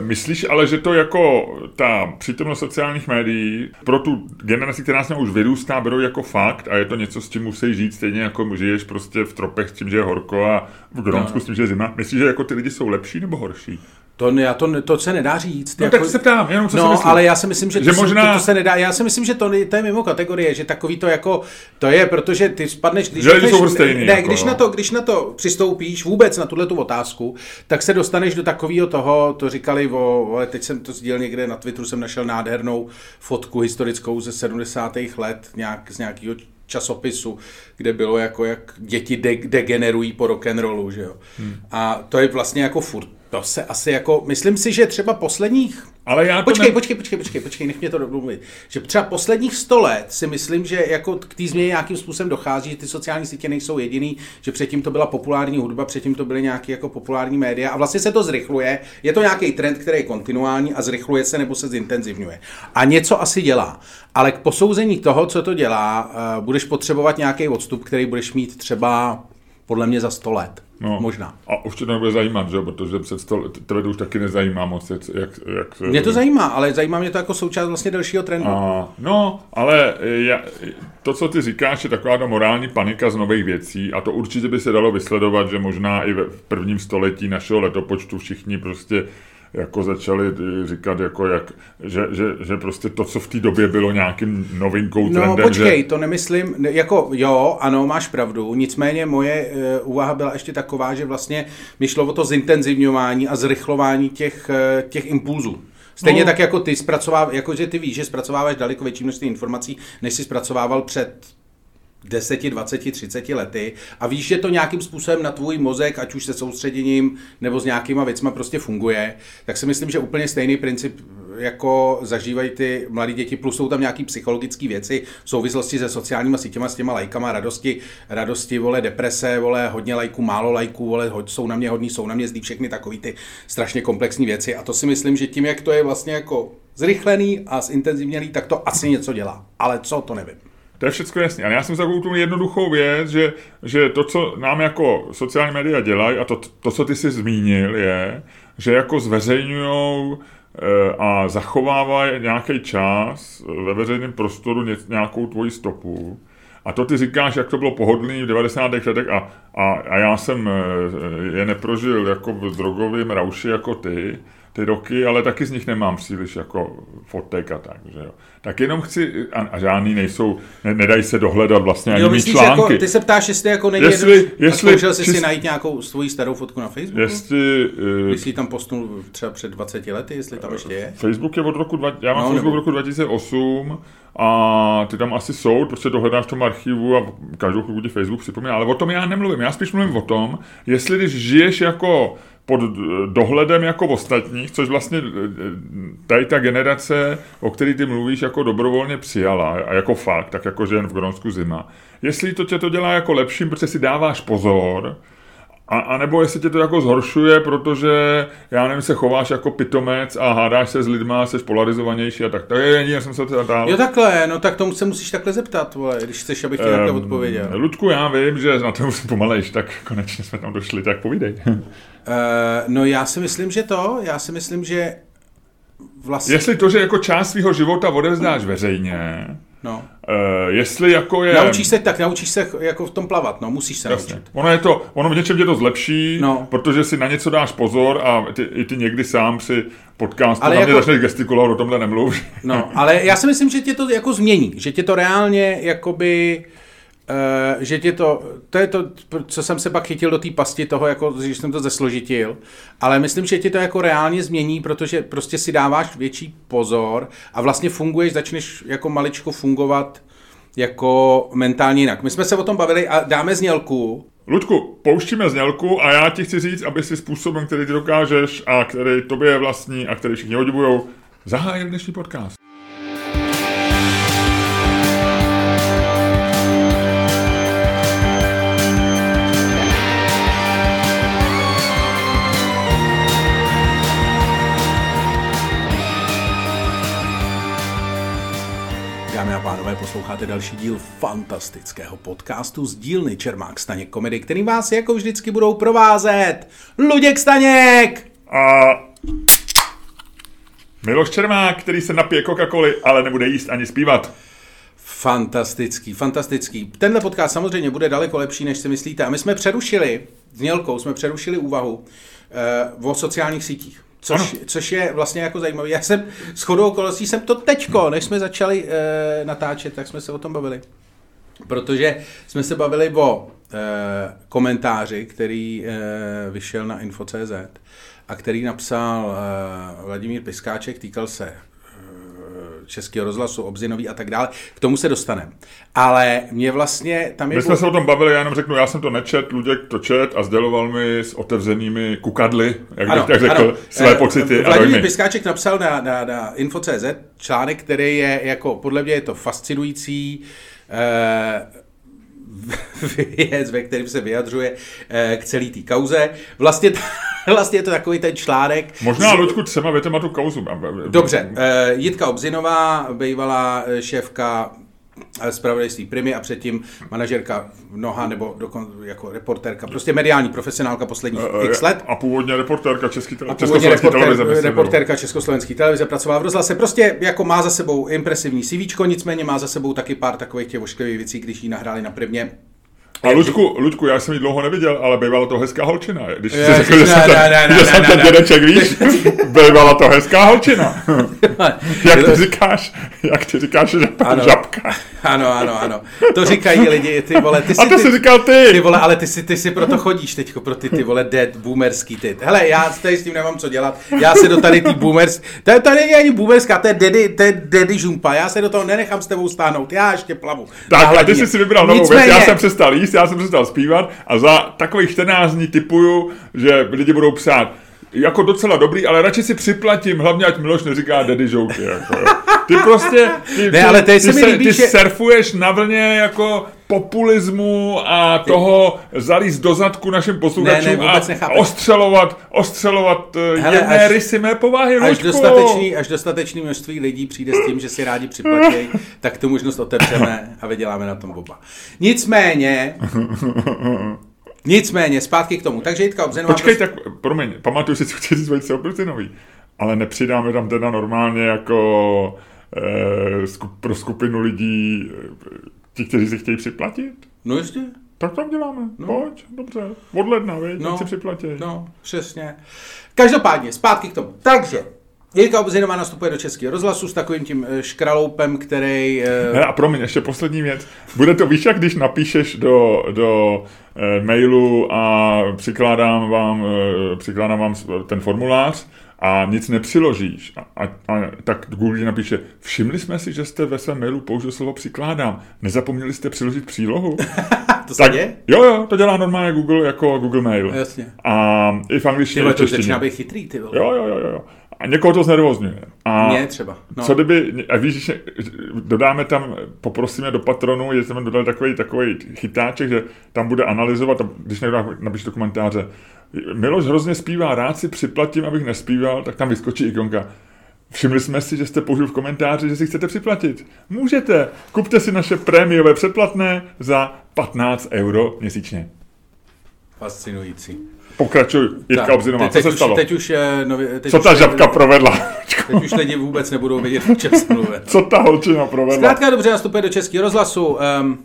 Myslíš ale, že to jako ta přítomnost sociálních médií pro tu generaci, která s ním už vyrůstá, berou jako fakt a je to něco, s čím musí žít, stejně jako žiješ prostě v tropech s tím, že je horko a v Grónsku No. s tím, že je zima. Myslíš, že jako ty lidi jsou lepší nebo horší? To, ne- já to, to se nedá říct. No, tak se ptám, jenom co si no, myslíš. ale já si myslím, že, Že to, se- možná- to, to, se nedá. Já si myslím, že to, to je mimo kategorie, že takový to jako, to je, protože ty spadneš, když, Že lidi jsou stejný, ne, jako, když, no. na to, když na to přistoupíš vůbec na tuhle tu otázku, tak se dostaneš do takového toho, to říkali o, ale teď jsem to sdílel někde na Twitteru, jsem našel nádhernou fotku historickou ze 70. let nějak, z nějakého časopisu, kde bylo jako, jak děti de- degenerují po rock'n'rollu, že jo. Hmm. A to je vlastně jako furt, to se asi jako, myslím si, že třeba posledních Ale já to Počkej, ne... počkej, počkej, počkej, počkej, nech mě to domluvit. Že třeba posledních 100 let si myslím, že jako k té změně nějakým způsobem dochází, že ty sociální sítě nejsou jediný, že předtím to byla populární hudba, předtím to byly nějaké jako populární média a vlastně se to zrychluje. Je to nějaký trend, který je kontinuální a zrychluje se nebo se zintenzivňuje. A něco asi dělá. Ale k posouzení toho, co to dělá, eh, budeš potřebovat nějaký odstup, který budeš mít třeba podle mě za 100 let. No. Možná. A už tě to nebude zajímat, že? protože před sto, tebe to už taky nezajímá moc, jak, jak, se- Mě to zajímá, ale zajímá mě to jako součást vlastně dalšího trendu. A, no, ale já, to, co ty říkáš, je taková ta morální panika z nových věcí a to určitě by se dalo vysledovat, že možná i v prvním století našeho letopočtu všichni prostě jako začali říkat, jako jak, že, že, že prostě to, co v té době bylo nějakým novinkou, No trendem, počkej, že... to nemyslím, ne- jako jo, ano, máš pravdu, nicméně moje uh, úvaha byla ještě taková, že vlastně mi šlo o to zintenzivňování a zrychlování těch, uh, těch impulzů. Stejně No. no. tak jako ty zpracováváš, jakože ty víš, že zpracováváš daleko větší množství informací, než si zpracovával před 10, 20, 30 lety a víš, že to nějakým způsobem na tvůj mozek, ať už se soustředěním nebo s nějakýma věcma prostě funguje, tak si myslím, že úplně stejný princip jako zažívají ty mladé děti, plus jsou tam nějaký psychologické věci v souvislosti se sociálníma sítěma, s těma lajkama, radosti, radosti, vole, deprese, vole, hodně lajků, málo lajků, vole, jsou na mě hodní, jsou na mě zlí, všechny takový ty strašně komplexní věci a to si myslím, že tím, jak to je vlastně jako zrychlený a zintenzivněný, tak to asi něco dělá. Ale co, to nevím. To je všechno jasné. Ale já jsem takovou tu jednoduchou věc, že, že to, co nám jako sociální média dělají, a to, to, co ty jsi zmínil, je, že jako zveřejňují a zachovávají nějaký čas ve veřejném prostoru ně, nějakou tvoji stopu. A to ty říkáš, jak to bylo pohodlný v 90. letech a, a, a já jsem eh, je neprožil jako v drogovém rauši jako ty, ty roky, ale taky z nich nemám příliš jako fotek a tak, že jo. Tak jenom chci, a, a žádný nejsou, ne, nedají se dohledat vlastně ani Jo, myslíš, články. jako, ty se ptáš, jestli jako není Jestli- jedno, jestli- zkoušel jsi čist- si najít nějakou svoji starou fotku na Facebooku? Jestli, uh, jsi ji tam postnul třeba před 20 lety, jestli tam ještě je? Facebook je od roku, dva, já mám no, Facebook nebo- roku 2008 a ty tam asi jsou, prostě to hledáš v tom archivu a každou chvíli Facebook připomíná, ale o tom já nemluvím. Já spíš mluvím o tom, jestli když žiješ jako pod dohledem jako ostatních, což vlastně eh, tady ta generace, o který ty mluvíš, jako dobrovolně přijala a jako fakt, tak jako že jen v Gronsku zima. Jestli to tě to dělá jako lepším, protože si dáváš pozor, a, a nebo jestli tě to jako zhoršuje, protože, já nevím, se chováš jako pitomec a hádáš se s lidma, jsi polarizovanější a tak. To je jedině, jsem se teda dál. Jo takhle, no tak tomu se musíš takhle zeptat, vole, když chceš, abych ti um, takhle odpověděl. Ludku, já vím, že na to musím pomalejš, tak konečně jsme tam došli, tak povídej. Uh, no já si myslím, že to, já si myslím, že vlastně... Jestli to, že jako část svého života odevzdáš veřejně, No. Uh, jestli jako je... Naučíš se tak, naučíš se jako v tom plavat, no, musíš se Jasně. naučit. Ono, je to, ono v něčem tě to zlepší, no. protože si na něco dáš pozor a ty, i ty někdy sám si podcast, ale na jako... mě začneš gestikulovat, o tomhle nemluv. No, ale já si myslím, že tě to jako změní, že tě to reálně jakoby Uh, že tě to, to je to, co jsem se pak chytil do té pasti toho, jako, že jsem to zesložitil, ale myslím, že tě to jako reálně změní, protože prostě si dáváš větší pozor a vlastně funguješ, začneš jako maličko fungovat jako mentálně jinak. My jsme se o tom bavili a dáme znělku. Ludku, pouštíme znělku a já ti chci říct, aby si způsobem, který ty dokážeš a který tobě je vlastní a který všichni odibujou, zahájil dnešní podcast. Pánové, posloucháte další díl fantastického podcastu z dílny Čermák Staněk Komedy, který vás jako vždycky budou provázet Luděk Staněk! A Miloš Čermák, který se napije coca coly ale nebude jíst ani zpívat. Fantastický, fantastický. Tenhle podcast samozřejmě bude daleko lepší, než si myslíte. A my jsme přerušili, s Nělkou jsme přerušili úvahu uh, o sociálních sítích. Což, což je vlastně jako zajímavé. Já jsem s chodou okolností jsem to teďko, než jsme začali e, natáčet, tak jsme se o tom bavili. Protože jsme se bavili o e, komentáři, který e, vyšel na info.cz a který napsal e, Vladimír Piskáček, týkal se Českého rozhlasu, Obzinový a tak dále. K tomu se dostaneme. Ale mě vlastně tam je... My jsme se o tom bavili, já jenom řeknu, já jsem to nečet, Luděk to čet a sděloval mi s otevřenými kukadly, jak ano, bych tak řekl, ano. své eh, pocity Vladimír a. Piskáček napsal na, na, na info.cz článek, který je jako, podle mě je to fascinující, eh, věc, ve kterém se vyjadřuje eh, k celé té kauze. Vlastně, vlastně je to takový ten článek. Možná, z... Ludku, třeba větema tu kauzu. Dobře, eh, Jitka Obzinová, bývalá eh, šéfka zpravodajství Primy a předtím manažerka Noha nebo dokon, jako reportérka, prostě mediální profesionálka posledních uh, x let. A původně reportérka Český tele- Československé televize. Myslím, reportérka Československé televize, pracovala v rozhlase. Prostě jako má za sebou impresivní CV, nicméně má za sebou taky pár takových těch ošklivých věcí, když ji nahráli na Primě a Luďku, Luďku, já jsem ji dlouho neviděl, ale bývala to hezká holčina. Když jsi řekl, že jsem ten, že jsem ten dědeček, víš, bývala to hezká holčina. jak ty říkáš, jak ty říkáš, že ano, žabka. Ano, ano, ano. To říkají lidi, ty vole. Ty si, A to ty, jsi říkal ty. Ty vole, ale ty si, ty si proto chodíš teďko pro ty, ty vole, dead, boomerský ty. Hele, já tady s tím nemám co dělat. Já se do tady ty boomers, to, to není ani boomerská, to je daddy, to je daddy žumpa. Já se do toho nenechám s tebou stáhnout. Já ještě plavu. Tak a ty jsi si vybral novou věc, já jsem přestal jíst, já jsem přestal zpívat a za takových 14 dní typuju, že lidi budou psát, jako docela dobrý, ale radši si připlatím, hlavně ať Miloš neříká daddy joke. Jako, Ty prostě, ty, ne, ale ty, ty, se, líbí, ty že... surfuješ na vlně jako populismu a toho zalíst do zadku našim posluchačům ne, ne, a ostřelovat, ostřelovat eh, Hele, jedné až, rysy mé povahy. Až dostatečný, až dostatečný množství lidí přijde s tím, že si rádi připlatí, tak tu možnost otevřeme a vyděláme na tom oba. Nicméně, Nicméně, zpátky k tomu. Takže Jitka Obzenová... Počkej, tak promiň, pamatuju si, co chci říct velice Obzinový. Ale nepřidáme tam teda normálně jako eh, skup, pro skupinu lidí eh, ti, kteří si chtějí připlatit? No jistě. Tak tam děláme. No. Pojď, dobře. Od ledna, víš, no. si připlatí. No, přesně. Každopádně, zpátky k tomu. Takže, Jirka Obzinová nastupuje do Českého rozhlasu s takovým tím eh, škraloupem, který... Ne, a promiň, ještě poslední věc. Bude to, víš, jak když napíšeš do, do mailu a přikládám vám, uh, přikládám vám ten formulář a nic nepřiložíš, a, a, a tak Google napíše, všimli jsme si, že jste ve svém mailu použil slovo přikládám, nezapomněli jste přiložit přílohu? to se děje? Jo, jo, to dělá normálně Google jako Google Mail. Jasně. A i v angličtině. Tyhle, to začíná být chytrý, ty vole. Jo, jo, jo, jo. A někoho to znervozňuje. A Mě třeba. No. Co kdyby, a víš, že dodáme tam, poprosíme do patronu, že jsme dodali takový, takový chytáček, že tam bude analyzovat, a když někdo napíše do komentáře, Miloš hrozně zpívá, rád si připlatím, abych nespíval, tak tam vyskočí ikonka. Všimli jsme si, že jste použil v komentáři, že si chcete připlatit. Můžete. Kupte si naše prémiové předplatné za 15 euro měsíčně. Fascinující. Pokračuj, Jitka Obzinová, co se už, stalo? Teď už, eh, nově, teď Co už ta lidi- žabka provedla? Teď už lidi vůbec nebudou vědět, o čem. Co ta holčina provedla? Zkrátka dobře nastupuje do českého rozhlasu. Um,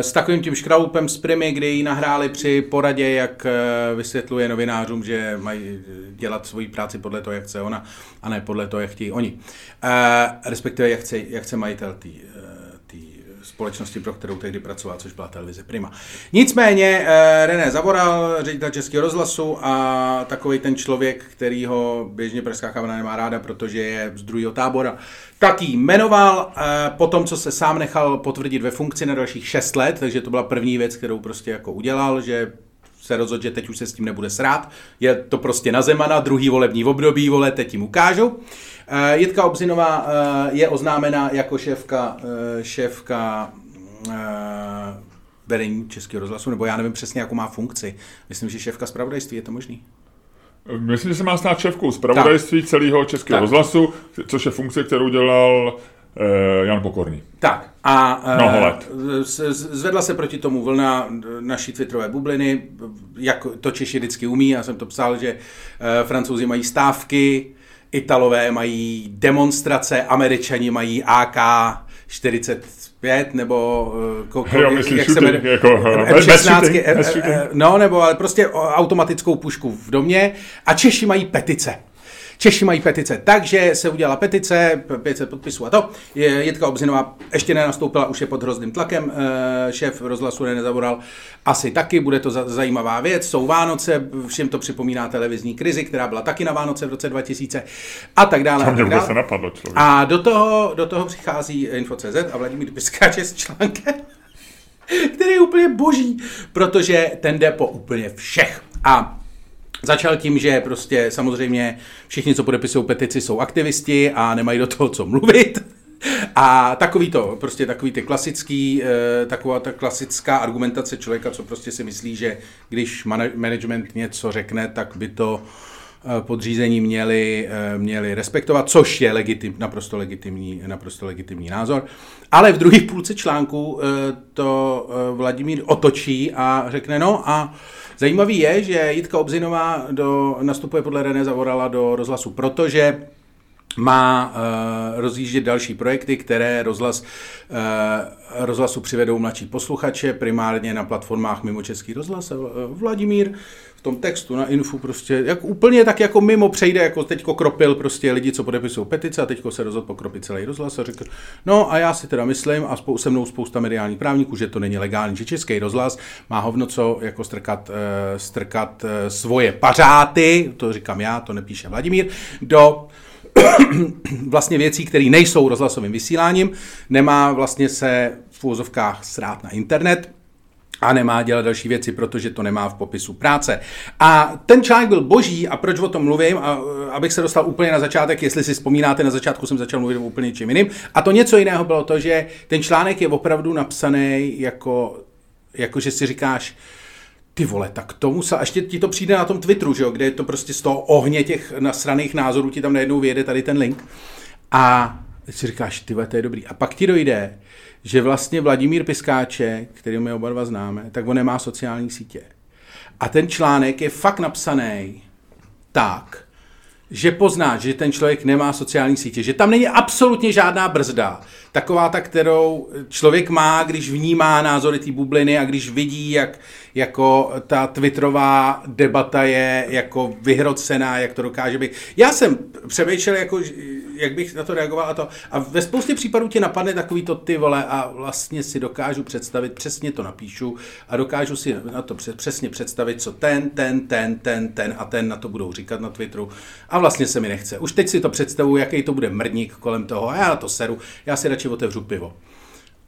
s takovým tím škralupem z Primy, kdy ji nahráli při poradě, jak eh, vysvětluje novinářům, že mají dělat svoji práci podle toho, jak chce ona, a ne podle toho, jak chtějí oni. Eh, Respektive, jak chce, jak chce majitel té společnosti, pro kterou tehdy pracoval, což byla televize Prima. Nicméně eh, René Zavoral, ředitel Českého rozhlasu a takový ten člověk, který ho běžně Pražská kamera nemá ráda, protože je z druhého tábora, tak jí jmenoval eh, po tom, co se sám nechal potvrdit ve funkci na dalších 6 let, takže to byla první věc, kterou prostě jako udělal, že se rozhodl, že teď už se s tím nebude srát. Je to prostě na Zemana, druhý volební období, vole, teď jim ukážu. Eh, Jitka Obzinová eh, je oznámena jako šéfka, eh, šéfka vedení Českého rozhlasu, nebo já nevím přesně, jakou má funkci. Myslím, že šéfka zpravodajství, je to možný? Myslím, že se má stát šéfkou zpravodajství celého Českého rozhlasu, což je funkce, kterou dělal Jan Pokorný. Tak a Mnoho let. zvedla se proti tomu vlna naší twitterové bubliny, jak to Češi vždycky umí, já jsem to psal, že francouzi mají stávky, Italové mají demonstrace, Američani mají AK 45 nebo eh, ko, ko, Jo, myslíš jak se shooting, jmenuje, jako, eh, M16, mass shooting, eh, mass eh, no nebo ale prostě automatickou pušku v domě a Češi mají petice. Češi mají petice, takže se udělala petice, 500 podpisů a to. Je- Jitka Obzinová ještě nenastoupila, už je pod hrozným tlakem, eh, šéf rozhlasu René Zavoral asi taky, bude to za- zajímavá věc, jsou Vánoce, všem to připomíná televizní krizi, která byla taky na Vánoce v roce 2000 a tak dále. A, tak dále. nenapadlo, člověk. a do toho, do toho přichází Info.cz a Vladimír Piskáč je s článkem, který je úplně boží, protože ten jde po úplně všech. A Začal tím, že prostě samozřejmě všichni, co podepisují petici, jsou aktivisti a nemají do toho co mluvit. A takový to, prostě takový ty klasický, eh, taková ta klasická argumentace člověka, co prostě si myslí, že když mana- management něco řekne, tak by to eh, podřízení měli, eh, měli respektovat, což je legitim, naprosto, legitimní, naprosto legitimní názor. Ale v druhé půlce článku to Vladimír otočí a řekne, no a zajímavý je, že Jitka Obzinová do, nastupuje podle René Zavorala do rozhlasu, protože má uh, rozjíždět další projekty, které rozhlas, uh, rozhlasu přivedou mladší posluchače, primárně na platformách mimo Český rozhlas. Uh, Vladimír tom textu na infu prostě jak, úplně tak jako mimo přejde, jako teďko kropil prostě lidi, co podepisují petice a teďko se rozhodl pokropit celý rozhlas a řekl, no a já si teda myslím a spou, se mnou spousta mediálních právníků, že to není legální, že Český rozhlas má hovno co jako strkat, uh, strkat uh, svoje pařáty, to říkám já, to nepíše Vladimír, do vlastně věcí, které nejsou rozhlasovým vysíláním, nemá vlastně se v úvozovkách srát na internet, a nemá dělat další věci, protože to nemá v popisu práce. A ten článek byl boží a proč o tom mluvím, a, abych se dostal úplně na začátek, jestli si vzpomínáte, na začátku jsem začal mluvit o úplně čím jiným. A to něco jiného bylo to, že ten článek je opravdu napsaný jako, jako že si říkáš, ty vole, tak tomu se, a ještě ti to přijde na tom Twitteru, že jo, kde je to prostě z toho ohně těch nasraných názorů, ti tam najednou vyjede tady ten link. A si říkáš, ty to je dobrý. A pak ti dojde, že vlastně Vladimír Piskáče, který my oba dva známe, tak on nemá sociální sítě. A ten článek je fakt napsaný tak, že poznáš, že ten člověk nemá sociální sítě, že tam není absolutně žádná brzda. Taková ta, kterou člověk má, když vnímá názory té bubliny a když vidí, jak jako ta twitterová debata je jako vyhrocená, jak to dokáže být. Já jsem přemýšlel, jako, jak bych na to reagoval a to. A ve spoustě případů tě napadne takový to ty vole a vlastně si dokážu představit, přesně to napíšu a dokážu si na to přesně představit, co ten, ten, ten, ten, ten a ten na to budou říkat na Twitteru. A vlastně se mi nechce. Už teď si to představuju, jaký to bude mrník kolem toho a já na to seru. Já si radši otevřu pivo.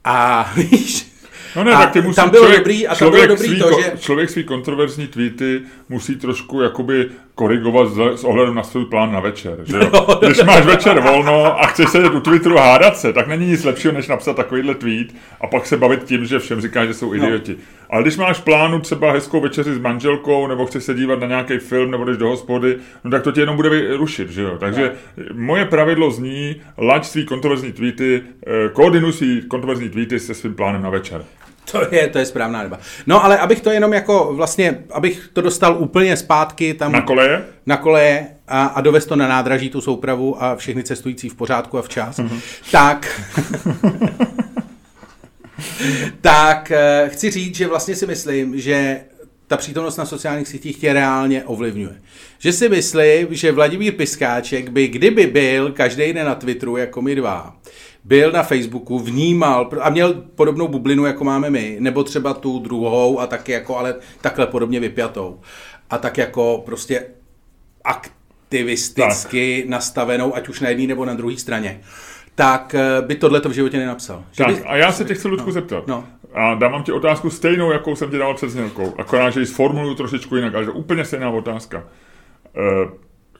A víš, No ne, a tak ty musí tam bylo člověk, dobrý, a tam bylo dobrý svý, to, že... člověk svý kontroverzní tweety musí trošku jakoby korigovat s, s ohledem na svůj plán na večer. Že jo? No, Když máš večer volno a chceš sedět u Twitteru hádat se, tak není nic lepšího, než napsat takovýhle tweet a pak se bavit tím, že všem říkáš, že jsou No. Ale když máš plánu třeba hezkou večeři s manželkou, nebo chceš se dívat na nějaký film, nebo jdeš do hospody, no tak to tě jenom bude rušit, že jo? Takže moje pravidlo zní, laď svý kontroverzní tweety, eh, koordinuj svý kontroverzní tweety se svým plánem na večer. To je, to je správná doba. No ale abych to jenom jako vlastně, abych to dostal úplně zpátky tam Na koleje? na koleje a, a dovez to na nádraží, tu soupravu a všechny cestující v pořádku a včas, mm-hmm. tak tak eh, chci říct, že vlastně si myslím, že ta přítomnost na sociálních sítích tě reálně ovlivňuje. Že si myslím, že Vladimír Piskáček by, kdyby byl každý den na Twitteru, jako my dva, byl na Facebooku, vnímal a měl podobnou bublinu, jako máme my, nebo třeba tu druhou a taky jako, ale takhle podobně vypjatou. A tak jako prostě aktivisticky tak. nastavenou, ať už na jedné nebo na druhé straně, tak eh, by tohle to v životě nenapsal. Že Tak by... a já se tě chci, Ludku, zeptat. no. A dávám ti otázku stejnou, jakou jsem ti dával před znělkou. Akorát, že ji sformuluju trošičku jinak, ale to je úplně stejná otázka. Eh,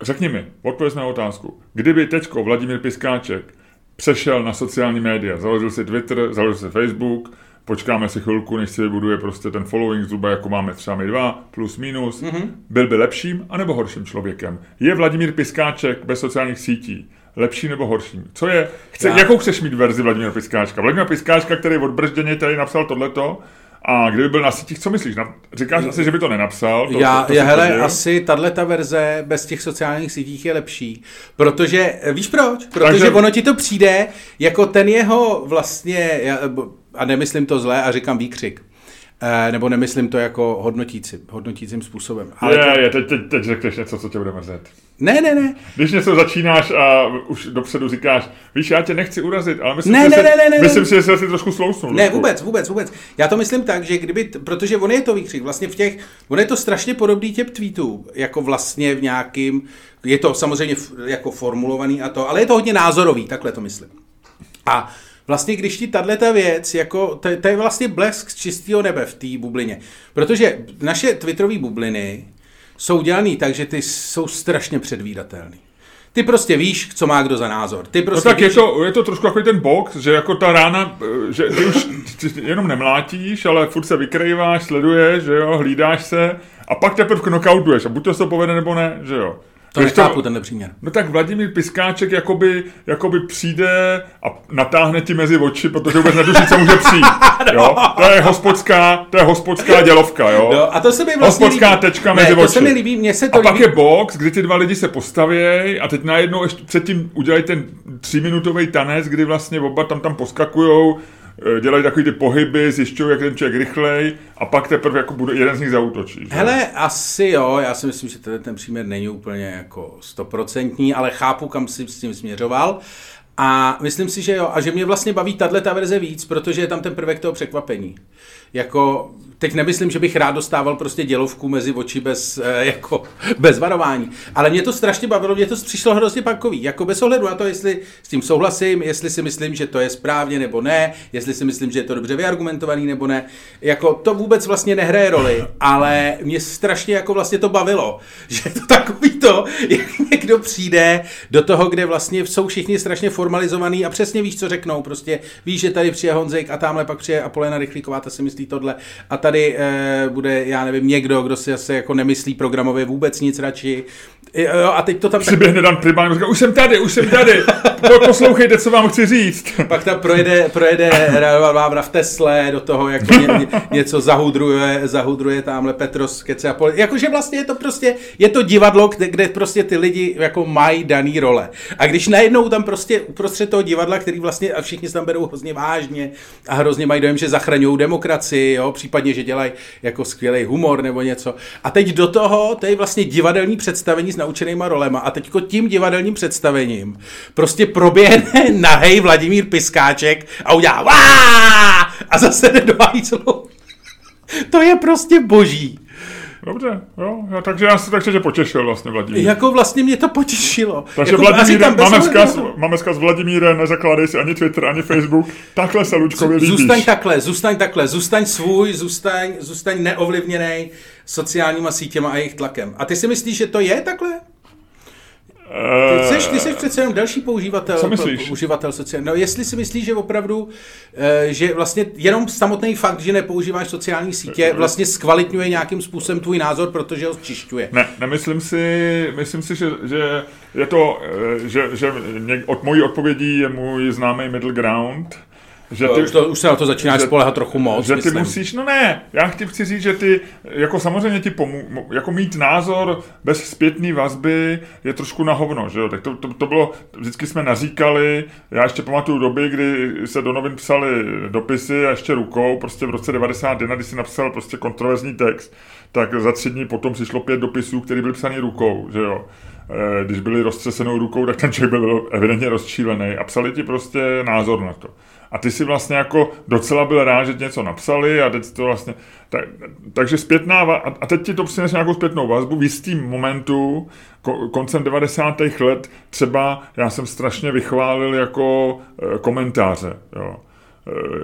Řekni mi, odpověz na otázku. Kdyby teďko Vladimír Piskáček přešel na sociální média, založil si Twitter, založil si Facebook, počkáme si chvilku, než si vybuduje prostě ten following zhruba jako máme třeba my dva, plus minus, mm-hmm. byl by lepším anebo horším člověkem? Je Vladimír Piskáček bez sociálních sítí lepší nebo horší? Co je, chce, Já- jakou chceš mít verzi Vladimíra Piskáčka? Vladimír Piskáčka, který odbržděně tady napsal tohleto, a kdyby byl na sítích, co myslíš? Říkáš asi, že by to nenapsal. To, Já, to, to já hele, tvrdil. asi tahle ta verze bez těch sociálních sítích je lepší, protože, víš proč? Protože Takže- ono ti to přijde jako ten jeho vlastně, já- a nemyslím to zlé a říkám výkřik, nebo nemyslím to jako hodnotící, hodnotícím způsobem. Ale to, Je, je, teď, teď, teď řekneš něco, co tě bude mrzet. ne, ne, ne, Když něco začínáš a už dopředu říkáš, víš, já tě nechci urazit, ale myslím, Ne, si, ne, že ne, ne, ne, myslím ne. si, že jsi asi trošku slousnul. Ne, Ludku. vůbec, vůbec, vůbec. Já to myslím tak, že kdyby, protože on je to výkřik, vlastně v těch, on je to strašně podobný těm tweetů, jako vlastně v nějakým, je to samozřejmě jako formulovaný a to, ale je to hodně názorový, takhle to myslím. A vlastně když ti tahle ta věc, jako, to, to je vlastně blesk z čistého nebe v té bublině. Protože naše twitterové bubliny jsou dělané tak, že ty jsou strašně předvídatelné. Ty prostě víš, co má kdo za názor. Ty No prostě tak víš, je to, je to trošku jako ten box, že jako ta rána, eh, že ty už ty jenom nemlátíš, ale furt se vykrýváš, sleduješ, že jo, hlídáš se a pak teprve knockoutuješ a buď to se povede nebo ne, že jo. To Když nechápu, tenhle příměr. No tak Vladimír Piskáček jakoby, jakoby přijde a natáhne ti mezi oči, protože vůbec netuší, co může přijít. Jo? To je hospodská, to je hospodská dělovka, jo? No, a to se mi vlastně Hospodská líbí. tečka ne, mezi to oči. se mi líbí, mně se to a pak líbí. je box, kdy ty dva lidi se postavějí a teď najednou ještě předtím udělají ten tříminutový tanec, kdy vlastně oba tam tam poskakujou, dělají takový ty pohyby, zjišťují, jak ten člověk rychlej a pak teprve jako bude, jeden z nich zautočí. že? Hele, asi jo, já si myslím, že ten, ten příměr není úplně jako stoprocentní, ale chápu, kam si s tím směřoval. A myslím si, že jo, a že mě vlastně baví tahle ta verze víc, protože je tam ten prvek toho překvapení. Jako, teď nemyslím, že bych rád dostával prostě dělovku mezi oči bez, eh, jako, bez varování. Ale mě to strašně bavilo, mě to přišlo hrozně pakový. Jako bez ohledu na to, jestli s tím souhlasím, jestli si myslím, že to je správně nebo ne, jestli si myslím, že je to dobře vyargumentovaný nebo ne. Jako to vůbec vlastně nehraje roli, ale mě strašně jako vlastně to bavilo, že je to takový to, jak někdo přijde do toho, kde vlastně jsou všichni strašně formalizovaný a přesně víš, co řeknou. Prostě víš, že tady přijde Honzek a tamhle pak přijde Apolena Rychlíková, ta si myslí tohle. A tady e, bude, já nevím, někdo, kdo si asi jako nemyslí programově vůbec nic radši. Jo, a teď to tam... Přiběhne Dan Pribán, říká, už jsem tady, už jsem tady, poslouchejte, co vám chci říct. Pak tam projede, projede Vávra v Tesle, do toho jako ně, něco zahudruje, zahudruje tamhle Petros Kece a pol. Jakože vlastně je to prostě, je to divadlo, kde, kde prostě ty lidi jako mají daný role. A když najednou tam prostě uprostřed toho divadla, který vlastně a všichni se tam berou hrozně vážně a hrozně mají dojem, že zachraňují demokracii, jo, případně, že dělají jako skvělý humor nebo něco. A teď do toho, to je vlastně divadelní představení s naučenýma rolema a teďko tím divadelním představením prostě proběhne nahej Vladimír Piskáček a udělá a zase jde do. To je prostě boží. Dobře, jo, já, takže já se takže tě potěšil vlastně Vladimír. Jako vlastně mě to potěšilo. Takže jako, Vladimír, máme vzkaz, máme vzkaz Vladimíre, nezakládej si ani Twitter, ani Facebook, takhle se Lučkovi líbíš. Zůstaň takhle, zůstaň takhle, zůstaň svůj, zůstaň, zůstaň neovlivněný sociálníma sítěma a jejich tlakem. A ty si myslíš, že to je takhle? Ty jsi, ty jsi přece jenom další používatel, Co myslíš? uživatel sociální. No jestli si myslíš, že opravdu, eh, že vlastně jenom samotný fakt, že nepoužíváš sociální sítě, vlastně zkvalitňuje nějakým způsobem tvůj názor, protože ho zčišťuje. Ne, nemyslím si, myslím si, že, že je to, eh, že, že od mojí odpovědí je můj známý middle ground, že ty, už, to, už se na to začínáš že, spolehat trochu moc. Že ty myslím. musíš, no ne, já ti chci říct, že ty, jako samozřejmě ti pomů, jako mít názor bez zpětné vazby je trošku na hovno, že jo, tak to, to, to bylo, vždycky jsme naříkali, já ještě pamatuju doby, kdy se do novin psali dopisy a ještě rukou, prostě v roce 91, když si napsal prostě kontroverzní text, tak za tři dní potom přišlo pět dopisů, které byly psané rukou, že jo když byli roztřesenou rukou, tak ten člověk byl evidentně rozčílený a psali ti prostě názor na to. A ty si vlastně jako docela byl rád, že něco napsali a teď to vlastně... Tak, takže zpětná... A teď ti to přinese nějakou zpětnou vazbu v jistým momentu, ko, koncem 90. let, třeba já jsem strašně vychválil jako e, komentáře, jo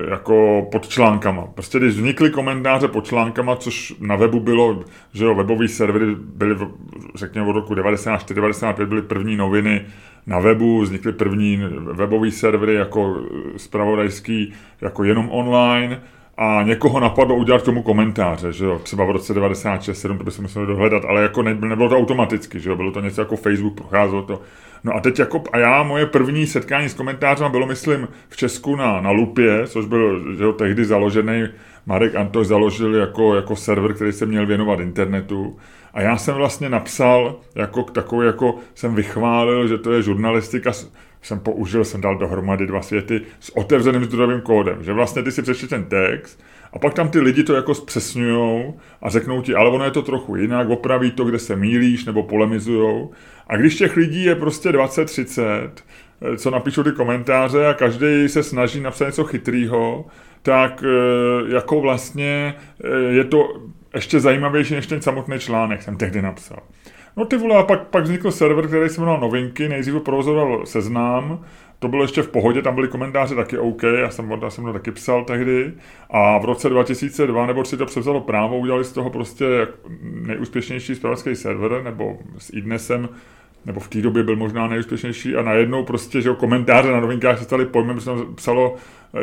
jako pod článkama. Prostě když vznikly komentáře pod článkama, což na webu bylo, že jo, webový servery byly, řekněme, od roku 94-95 byly první noviny, na webu, vznikly první webové servery jako spravodajský, jako jenom online a někoho napadlo udělat tomu komentáře, že jo, třeba v roce 96, 7, to by se museli dohledat, ale jako ne, nebylo to automaticky, že jo, bylo to něco jako Facebook, procházelo to. No a teď jako, a já, moje první setkání s komentářem bylo, myslím, v Česku na, na Lupě, což byl, že jo, tehdy založený, Marek Antoš založil jako, jako server, který se měl věnovat internetu. A já jsem vlastně napsal, jako takový, jako jsem vychválil, že to je žurnalistika, jsem použil, jsem dal dohromady dva světy s otevřeným zdrojovým kódem, že vlastně ty si přečti ten text a pak tam ty lidi to jako zpřesňujou a řeknou ti, ale ono je to trochu jinak, opraví to, kde se mílíš nebo polemizujou. A když těch lidí je prostě 20-30, eh, co napíšou ty komentáře a každý se snaží napsat něco chytrýho, tak eh, jako vlastně eh, je to ještě zajímavější než ten samotný článek, jsem tehdy napsal. No ty vole, a pak, pak vznikl server, který se jmenoval Novinky, nejdřív provozoval Seznám, to bylo ještě v pohodě, tam byly komentáře taky OK, já jsem, já jsem to taky psal tehdy. A v roce 2002 nebo si to převzalo právo, udělali z toho prostě nejúspěšnější spravodajský server, nebo s iDnesem nebo v té době byl možná nejúspěšnější a najednou prostě, že jo, komentáře na novinkách se staly pojmem, že tam psalo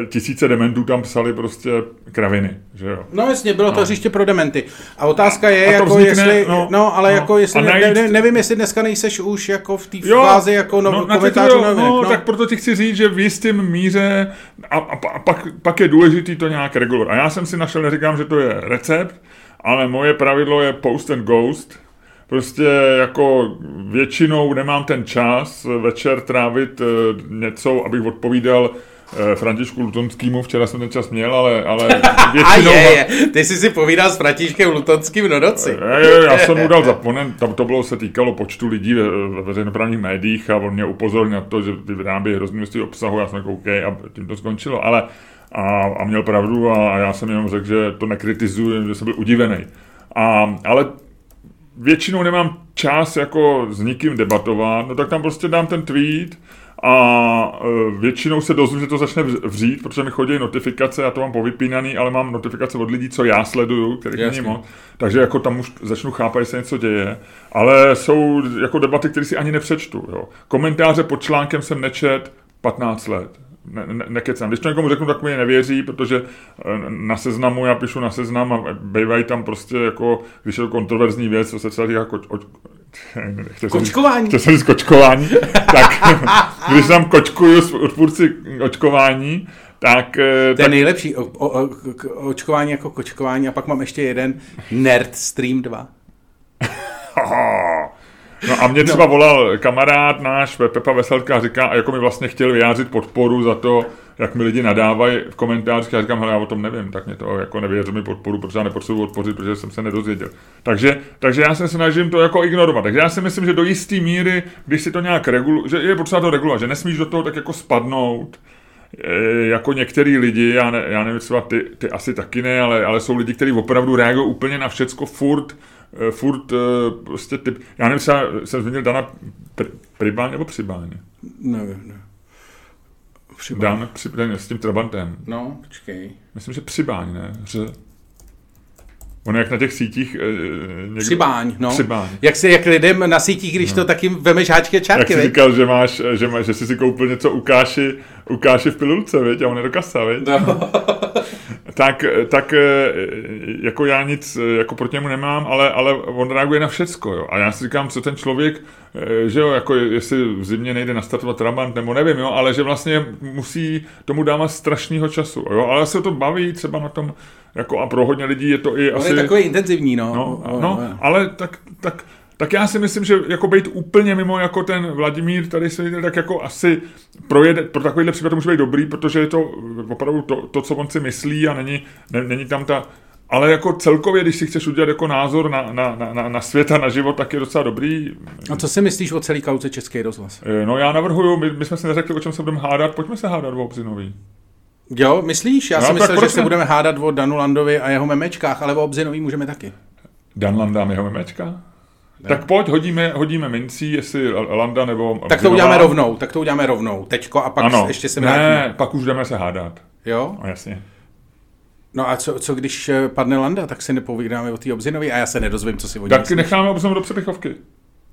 eh, tisíce dementů, tam psali prostě kraviny, že jo. No jasně, bylo to no. hřiště pro dementy. A otázka je, a jako vznikne, jestli, no, no ale no, jako jestli, najít... ne, nevím, jestli dneska nejseš už jako v té fázi jako no, komentářů no, no, tak proto ti chci říct, že v jistém míře a, a, a pak, pak je důležitý to nějak regulovat. A já jsem si našel, neříkám, že to je recept, ale moje pravidlo je post and ghost, prostě jako většinou nemám ten čas večer trávit eh, něco, abych odpovídal eh, Františku Lutonskému, včera jsem ten čas měl, ale, ale většinou... A je, je. Ty jsi si povídal s Františkem Lutonským do noci. Je, je, já jsem mu dal zaponen, tam to bylo, se týkalo počtu lidí ve, ve veřejnoprávních médiích a on mě upozornil na to, že vyrábí hrozný množství obsahu, já jsem jako OK a tím to skončilo, ale a, a měl pravdu a, a já jsem jenom řekl, že to nekritizuji, že jsem byl udivený. A, ale většinou nemám čas jako s nikým debatovat, no tak tam prostě dám ten tweet a e, většinou se dozvím, že to začne vřít, protože mi chodí notifikace, já to mám povypínaný, ale mám notifikace od lidí, co já sleduju, kterých není moc, takže jako tam už začnu chápat, že se něco děje, ale jsou jako debaty, které si ani nepřečtu. Jo. Komentáře pod článkem jsem nečet 15 let ne, ne, nekecám. Když to někomu řeknu, tak mi nevěří, protože eh, na seznamu, já píšu na seznam a bývají tam prostě jako, když je to kontroverzní věc, co se třeba týká, chtěl jsem říct- Kočkování. Chtěl jsem říct kočkování. tak když tam kočkuju s odpůrci očkování, tak, eh, To je tak nejlepší. O, o, o, očkování jako kočkování a pak mám ještě jeden Nerd Stream 2. No a mě třeba volal kamarád náš, Pepa Veselka, a říká, a jako mi vlastně chtěl vyjádřit podporu za to, jak mi lidi nadávají v komentářích. Já říkám, hele, já o tom nevím, tak mě to jako nevyjádřil mi podporu, protože já nepotřebuji odpořit, protože jsem se nedozvěděl. Takže, takže já se snažím to jako ignorovat. Takže já si myslím, že do jisté míry, když si to nějak reguluje, že je potřeba to regulovat, že nesmíš do toho tak jako spadnout, eh, jako některý lidi, já, ne, já nevím, třeba ty, ty asi taky ne, ale, ale jsou lidi, kteří opravdu reagují úplně na všecko furt, furt eh, prostě typ, já nevím, třeba jsem zmínil Dana Pr- Pribáň nebo Přibáň. Nevím, ne. Přiba. Dan při, ten, s tím Trabantem. No, počkej. Myslím, že Přibáň, ne? Ř. On jak na těch sítích... eh, někdo, Přibáň, no. Přibáň. Jak se jak lidem na sítích, když to taky vemeš háčky a Jak čárky, jsi říkal, že, máš, že, máš, že jsi si koupil něco u Káši, u Káši v pilulce, viď? A on je do kasa, viď? No. tak, tak eh, jako já nic eh, jako proti němu nemám, ale, ale on reaguje na všecko, jo. A já si říkám, co ten člověk, eh, že jo, jako jestli v zimě nejde nastartovat Trabant, nebo nevím, jo, ale že vlastně musí tomu dávat strašného času, jo. Ale se to baví třeba na tom, jako a pro hodně lidí je to i On asi... je takový intenzivní, no. No, O, no, o, ale tak, tak, tak já si myslím, že jako být úplně mimo jako ten Vladimír tady se tak jako asi projede, pro takovýhle případ to může být dobrý, protože je to opravdu to, to co on si myslí a není, ne, není tam ta ale jako celkově, když si chceš udělat jako názor na, na, na- na, svět a na život, tak je docela dobrý. A co si myslíš o celý kauce Český rozhlas? Eh, No já navrhuju, my, my jsme si neřekli, o čem se budeme hádat, pojďme se hádat o Obzinový. Jo, myslíš? Já No, si myslel, že se ne? budeme hádat o Danu Landovi a jeho memečkách, ale o Obzinový můžeme taky. Dan Landa, jeho memečka? Tak pojď, hodíme, hodíme mincí, jestli Landa nebo Tak to Obzinová. uděláme rovnou, tak to uděláme rovnou. Teďko a pak Ano, ještě se vrátíme. ne, pak už jdeme se hádat. Jo? No jasně. No a co, co když eh, padne Landa, tak si nepovídáme o té Obzinovi a já se nedozvím, co si o Tak myslíš. necháme obzom do přepichovky.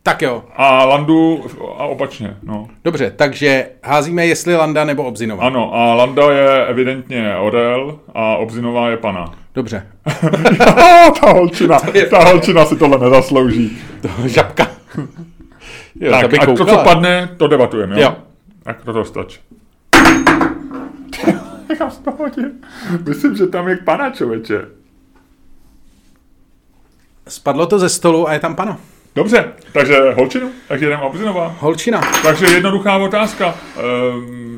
Tak jo, A Landu a opačně, no. dobře, takže házíme jestli Landa nebo Obzinova. Ano, a Landa je evidentně Orel a Obzinová je pana. Dobře, ta holčina, ta holčina si tohle nezaslouží. žabka. jo, tak, a to, co padne, to debatujeme, jo? Jo. Tak to to stačí. Já. Myslím, že tam je pana, člověče. Spadlo to ze stolu a je tam pana. Dobře, takže holčinu, takže jdeme Obzinová. Holčina. Takže jednoduchá otázka. Ehm,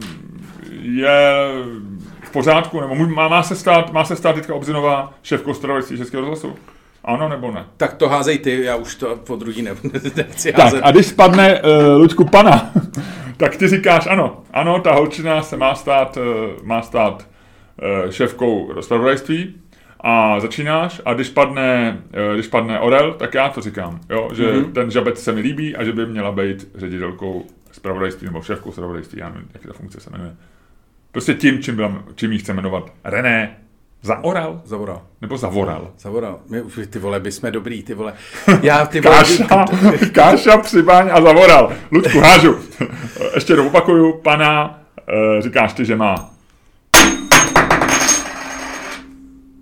Je v pořádku, nebo má, má, se stát, má se stát teďka Obzinová šéfkou zpravodajství Českého rozhlasu? Ano nebo ne? Tak to házej ty, já už to po druhý ne, nechci Tak házet. a když spadne uh, Luďku pana, tak ty říkáš ano, ano, ta holčina se má stát, uh, má stát uh, šéfkou zpravodajství a začínáš a když padne, uh, když padne Orel, tak já to říkám, jo, že mm-hmm. ten žabec se mi líbí a že by měla být ředitelkou zpravodajství nebo šéfkou zpravodajství, já nevím, jak ta funkce se jmenuje. Prostě tím, čím, byla, čím jí chce jmenovat René za Oral Zavoral. nebo za Voral. Zavoral. My už ty vole, my jsme dobrý, ty vole. Já ty vole, Káša, Káša, Přibáň a Zavoral. Ludku, hážu. Ještě jednou opakuju, pana, eh, říkáš ty, že má.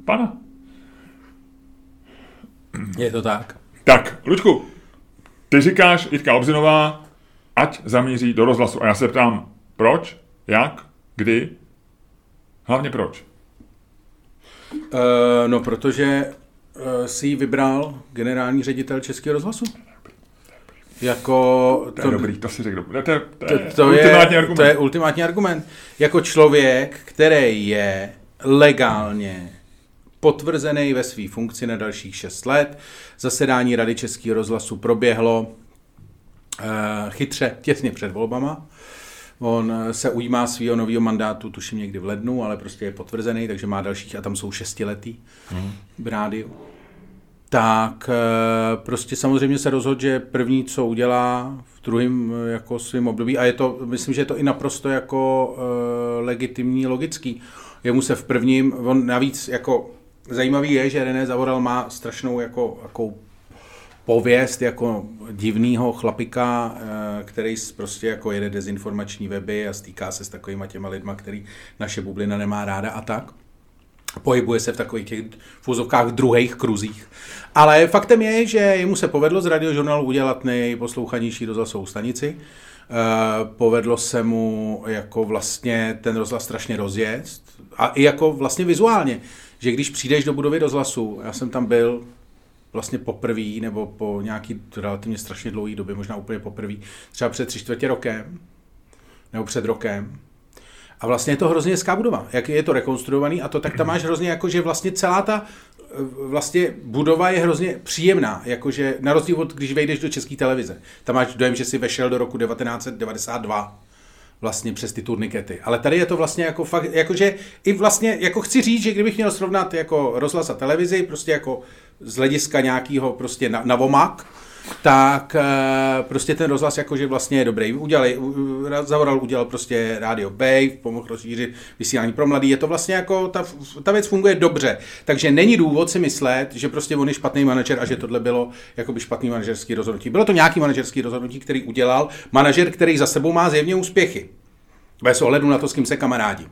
Pana. je to tak. Tak, Ludku, ty říkáš, Jitka Obzinová, ať zamíří do rozhlasu. A já se ptám, proč, jak, kdy, hlavně proč. Uh, no, protože uh, si ji vybral generální ředitel Českého rozhlasu. Jako To je dobrý, to si řekl. To, to, to, To, je to, ultimátní je, argument. to je ultimátní argument. Jako člověk, který je legálně potvrzený ve své funkci na dalších 6 let. Zasedání Rady Českého rozhlasu proběhlo uh, chytře těsně před volbama. On eh, se ujímá svého nového mandátu, tuším někdy v lednu, ale prostě je potvrzený, takže má dalších a tam jsou šestiletý v rádiu. Tak eh, prostě samozřejmě se rozhodl, že první, co udělá v druhém eh, jako svým období, a je to, myslím, že je to i naprosto jako uh, legitimní, logický. Jemu se v prvním, on navíc jako zajímavý je, že René Zavoral má strašnou jako, jako pověst jako divného chlapika, eh, který prostě jako jede dezinformační weby a stýká se s takovýma těma lidma, který naše bublina nemá ráda a tak. pohybuje se v takových těch fuzovkách druhých kruzích. Ale faktem je, že jemu se povedlo z radiožurnálu udělat nejposlouchanější rozhlasovou stanici. Eh, povedlo se mu jako vlastně ten rozhlas strašně rozjet a i jako vlastně vizuálně, že když přijdeš do budovy rozhlasu, já jsem tam byl vlastně poprvé nebo po nějaký relativně strašně dlouhý době, možná úplně poprvé, třeba před tři čtvrtě rokem, nebo před rokem, a vlastně je to hrozně hezká budova. Jak je to rekonstruovaný a to, tak tam máš hrozně jako, že vlastně celá ta eh, vlastně budova je hrozně příjemná, jakože na rozdíl od, když vejdeš do české televize. Tam máš dojem, že si vešel do roku 1992 vlastně přes ty turnikety. Ale tady je to vlastně jako fakt, jakože i vlastně, jako chci říct, že kdybych měl srovnat jako rozhlas a televizi, prostě jako z hlediska nějakého prostě na, na vomak, tak eh, prostě ten rozhlas jakože vlastně je dobrý. Udělali, Zavoral udělal prostě Radio Bay, pomohl rozšířit vysílání pro mladý. Je to vlastně jako, ta, ta věc funguje dobře. Takže není důvod si myslet, že prostě on je špatný manažer a že tohle bylo jakoby špatný manažerský rozhodnutí. Bylo to nějaký manažerský rozhodnutí, který udělal manažer, který za sebou má zjevně úspěchy. Bez ohledu na to, s kým se kamarádi.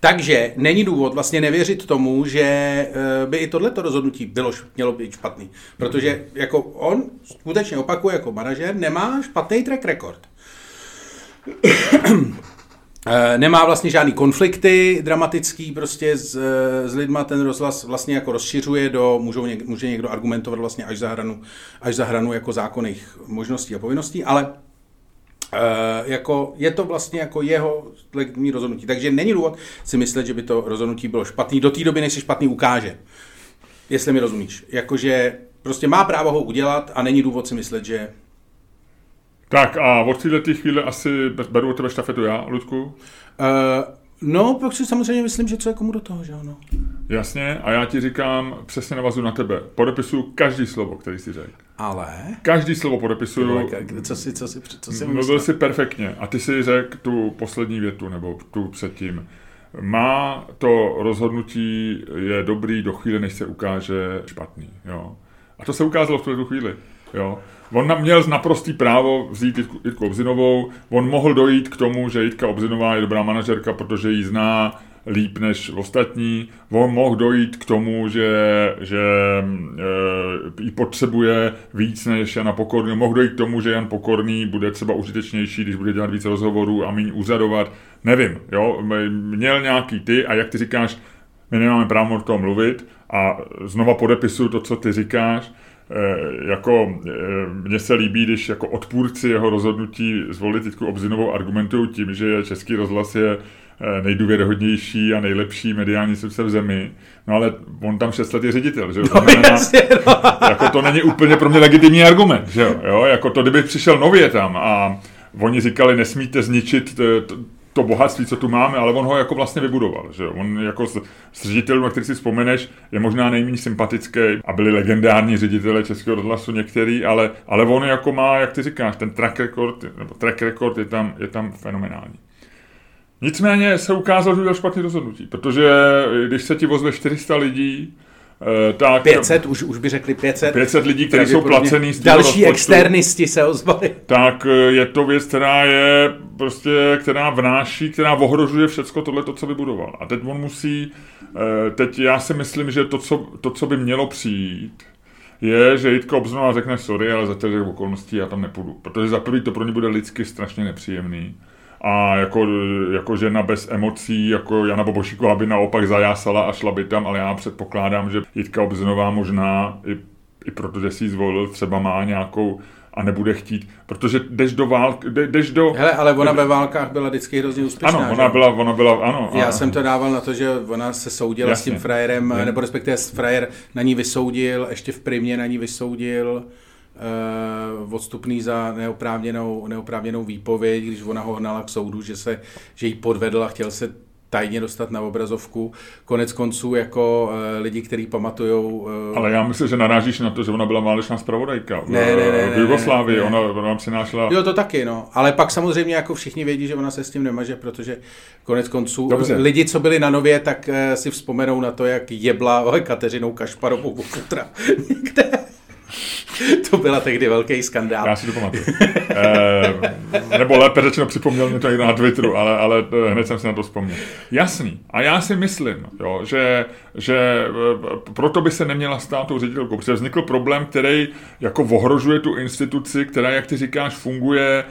Takže není důvod vlastně nevěřit tomu, že eh, by i tohleto rozhodnutí bylo, mělo být špatný. Protože jako on skutečně opakuje jako manažer, nemá špatný track record. Eh, nemá vlastně žádný konflikty dramatický prostě s, eh, s lidma, ten rozhlas vlastně jako rozšiřuje do, můžou něk, může někdo argumentovat vlastně až za hranu, až za hranu jako zákonných možností a povinností, ale jako, je to vlastně jako jeho legitimní rozhodnutí. Takže není důvod si myslet, že by to rozhodnutí bylo špatný do té doby, než se špatný ukáže. Jestli mi rozumíš. Jakože prostě má právo ho udělat a není důvod si myslet, že... Tak a od této chvíle asi beru od tebe štafetu já, Ludku? Uh, No, pak si samozřejmě myslím, že co je komu do toho, že ano. Jasně, a já ti říkám, přesně navazu na tebe. Podepisuju každý slovo, který jsi řekl. Ale? Každý slovo podepisuju. Co si, co si, co si Mluvil si perfektně. A ty si řekl tu poslední větu, nebo tu předtím. Má to rozhodnutí je dobrý do chvíle, než se ukáže špatný. Jo. A to se ukázalo v tu chvíli. Jo. On nám měl naprostý právo vzít Jitku, Jitku Obzinovou, on mohl dojít k tomu, že Jitka Obzinová je dobrá manažerka, protože ji zná líp než ostatní. On mohl dojít k tomu, že, že e, ji potřebuje víc než Jana Pokorný. Mohl dojít k tomu, že Jan Pokorný bude třeba užitečnější, když bude dělat víc rozhovorů a méně úřadovat. Nevím, jo, měl nějaký ty a jak ty říkáš, my nemáme právo o tom mluvit a znova podepisuju to, co ty říkáš Eh, jako eh, mně se líbí, když jako odpůrci jeho rozhodnutí zvolit Jitku Obzinovou argumentují tím, že Český rozhlas je eh, nejdůvěryhodnější a nejlepší mediální instituce v zemi. No ale on tam 6 let je ředitel, že jo? No, to, no, jasně, no. jako to není úplně pro mě legitimní argument, že jo? jo? Jako to, kdyby přišel nově tam a oni říkali, nesmíte zničit to bohatství, co tu máme, ale on ho jako vlastně vybudoval. Že? On jako z, z ředitelů, na který si vzpomeneš, je možná nejméně sympatický a byli legendární ředitele Českého rozhlasu některý, ale, ale on jako má, jak ty říkáš, ten track record, nebo track record je tam, je tam fenomenální. Nicméně se ukázalo, že byl špatný rozhodnutí, protože když se ti vozve 400 lidí, tak, 500, už, už by řekli 500. 500 lidí, kteří jsou placený z Další externisti se ozvali. Tak eh, je to věc, která je prostě, která vnáší, která ohrožuje všecko tohle, to, co vybudoval. A teď on musí, eh, teď já si myslím, že to, co, to, co by mělo přijít, je, že Jitka obznova řekne sorry, ale za těch okolností já tam nepůjdu. Protože za prvý to pro ně bude lidsky strašně nepříjemný a jako, jako žena bez emocí, jako Jana Bobošíková by naopak zajásala a šla by tam, ale já předpokládám, že Jitka Obzinová možná i, i protože si ji zvolil, třeba má nějakou a nebude chtít, protože jdeš do války, jdeš do... Hele, ale ona ve válkách byla vždycky hrozně úspěšná. Ano, ona že? byla, ona byla, ano. Já ano. jsem to dával na to, že ona se soudila Jasně. s tím frajerem, Je. nebo respektive frajer na ní vysoudil, ještě v primě na ní vysoudil odstupný za neoprávněnou, neoprávněnou výpověď, když ona ho hnala k soudu, že, se, že jí podvedl a chtěl se tajně dostat na obrazovku. Konec konců jako uh, lidi, kteří pamatují. Uh, Ale já myslím, že narážíš na to, že ona byla válečná zpravodajka. V, ne, ne, ne, v Jugoslávii, ne, ne. ona, ona nám přinášela... Jo, to taky, no. Ale pak samozřejmě jako všichni vědí, že ona se s tím nemaže, protože konec konců Dobře. lidi, co byli na Nově, tak uh, si vzpomenou na to, jak jebla Kateřinou Kašparovou futra. Někde. to byla tehdy velký skandál. Já si to pamatuju. e, nebo lépe řečeno připomněl mě to někdo na Twitteru, ale, ale eh, hned jsem si na to vzpomněl. Jasný. A já si myslím, jo, že, že eh, proto by se neměla stát tou ředitelkou, protože vznikl problém, který jako ohrožuje tu instituci, která, jak ty říkáš, funguje,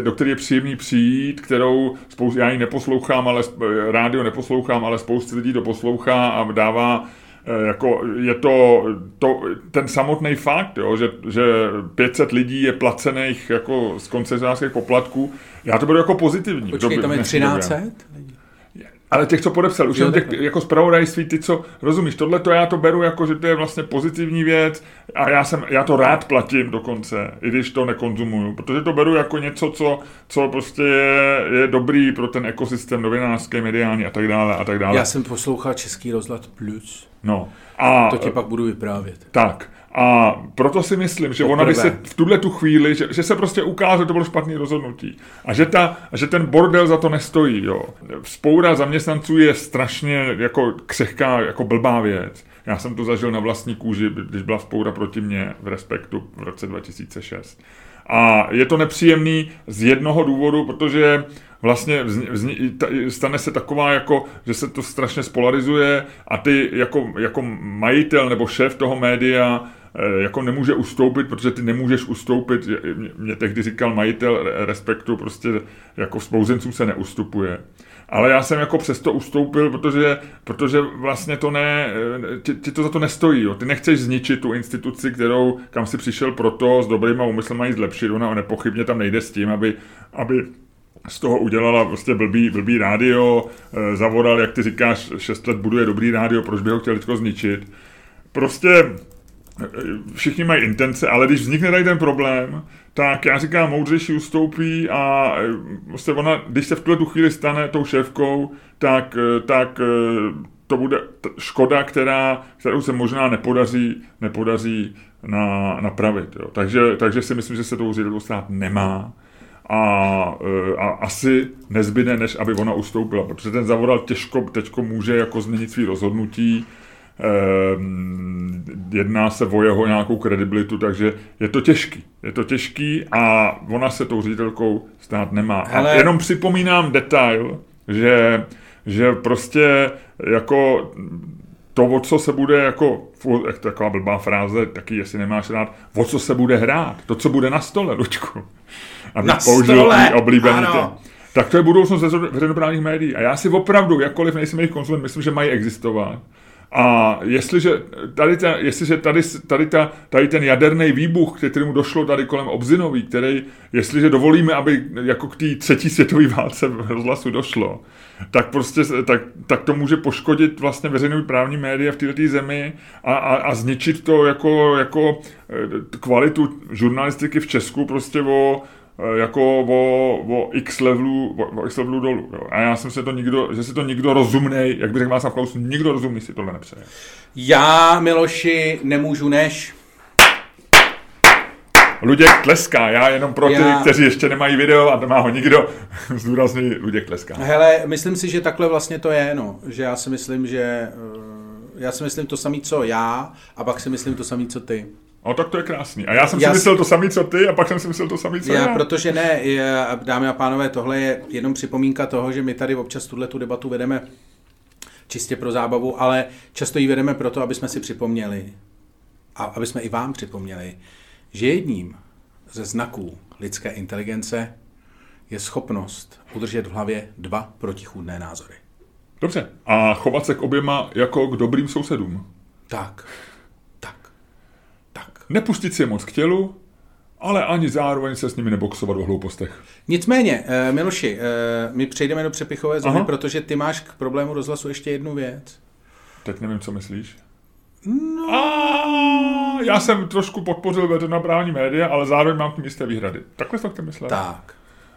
do které je příjemný přijít, kterou spoustu, já ji neposlouchám, ale rádio neposlouchám, ale spoustu lidí to poslouchá a dává jako je to, to ten samotný fakt, jo, že, že 500 lidí je placených jako z koncesionářských poplatků, já to beru jako pozitivní. Počkej, tam je 1300 ale těch, co podepsal, už jo, těch jako zpravodajství, ty, co, rozumíš, tohle to já to beru jako, že to je vlastně pozitivní věc a já, jsem, já to rád platím dokonce, i když to nekonzumuju, protože to beru jako něco, co, co prostě je, je dobrý pro ten ekosystém novinářský, mediální a tak dále a tak dále. Já jsem poslouchal Český rozhled Plus. No. A, to ti pak budu vyprávět. Tak. A proto si myslím, že ona by se v tuhle tu chvíli, že, že se prostě ukáže, že to bylo špatné rozhodnutí. A že, ta, že ten bordel za to nestojí. Jo. Spoura zaměstnanců je strašně jako křehká, jako blbá věc. Já jsem to zažil na vlastní kůži, když byla spoura proti mně v Respektu v roce 2006. A je to nepříjemný z jednoho důvodu, protože vlastně vzni, vzni, ta, stane se taková, jako, že se to strašně spolarizuje a ty jako, jako majitel nebo šéf toho média eh, jako nemůže ustoupit, protože ty nemůžeš ustoupit, mě tehdy říkal majitel Respektu, prostě jako spouzencům se neustupuje. Ale já jsem jako přesto ustoupil, protože, protože vlastně to ne, eh, ti, ti to za to nestojí. Jo. Ty nechceš zničit tu instituci, kterou, kam si přišel proto, s dobrýma úmyslem mají zlepšit. Ona nepochybně tam nejde s tím, aby, aby z toho udělala prostě blbý, blbý rádio, e, zavodal, jak ty říkáš, 6 let buduje dobrý rádio, proč by ho chtěl teďko zničit. Prostě e, všichni mají intence, ale když vznikne tady ten problém, tak já říkám, moudřejší ustoupí a prostě ona, když se v tuhle tu chvíli stane tou šéfkou, tak, tak to bude škoda, která, kterou se možná nepodaří, nepodaří na, napravit. Jo. Takže, takže si myslím, že se tou ředitelkou stát nemá a, e, a asi nezbyde, než aby ona ustoupila, protože ten zavoral těžko, teďko může jako změnit svý rozhodnutí, jedná se o jeho nějakou kredibilitu, takže je to těžký. Je to těžký a ona se tou ředitelkou stát nemá. Hele. A jenom připomínám detail, že, že prostě jako to, o co se bude jako, jak taková blbá fráze, taky jestli nemáš rád, o co se bude hrát, to, co bude na stole, Lučku aby na použil stole. oblíbený Tak to je budoucnost veřejnoprávních médií. A já si opravdu, jakkoliv nejsem jejich konzument, myslím, že mají existovat. A jestliže tady, ta, jestliže tady, tady, ta, tady ten jaderný výbuch, kterému došlo tady kolem Obzinový, který, jestliže dovolíme, aby jako k té třetí světové válce v rozhlasu došlo, tak prostě tak, tak to může poškodit vlastně veřejnou právní média v této zemi a, a, a zničit to jako, jako eh, kvalitu žurnalistiky v Česku prostě o, jako o, o x levelu, o, o x levelu dolů. Jo. A já jsem se to nikdo, že si to nikdo rozumnej, jak by řekl Václav Klaus, nikdo rozumný si tohle nepřeje. Já, Miloši, nemůžu než Luděk tleská, já jenom pro ty, já... kteří ještě nemají video a nemá ho nikdo, zdůrazný Luděk tleská. Hele, myslím si, že takhle vlastně to je, no. Že já si myslím, že eh, já si myslím to samé, co já, a pak si myslím to samé, co ty. No tak to je krásný. A já jsem já si myslel to samé, co ty, a pak jsem si myslel to samé, co já. já. Protože ne, dámy a pánové, tohle je jenom připomínka toho, že my tady občas tuhle tu debatu vedeme čistě pro zábavu, ale často ji vedeme proto, aby jsme si připomněli, a aby jsme i vám připomněli, že jedním ze znaků lidské inteligence je schopnost udržet v hlavě dva protichůdné názory. Dobře. A chovat se k oběma jako k dobrým sousedům. Tak. Nepustit si je moc k tělu, ale ani zároveň se s nimi neboxovat o hloupostech. Nicméně, eh, Miloši, eh, my přejdeme do přepichové zóny, Aha. protože ty máš k problému rozhlasu ještě jednu věc. Teď nevím, co myslíš. No. A, já jsem trošku podpořil veřejnoprávní média, ale zároveň mám tím jisté výhrady. Takhle to myslel. Tak.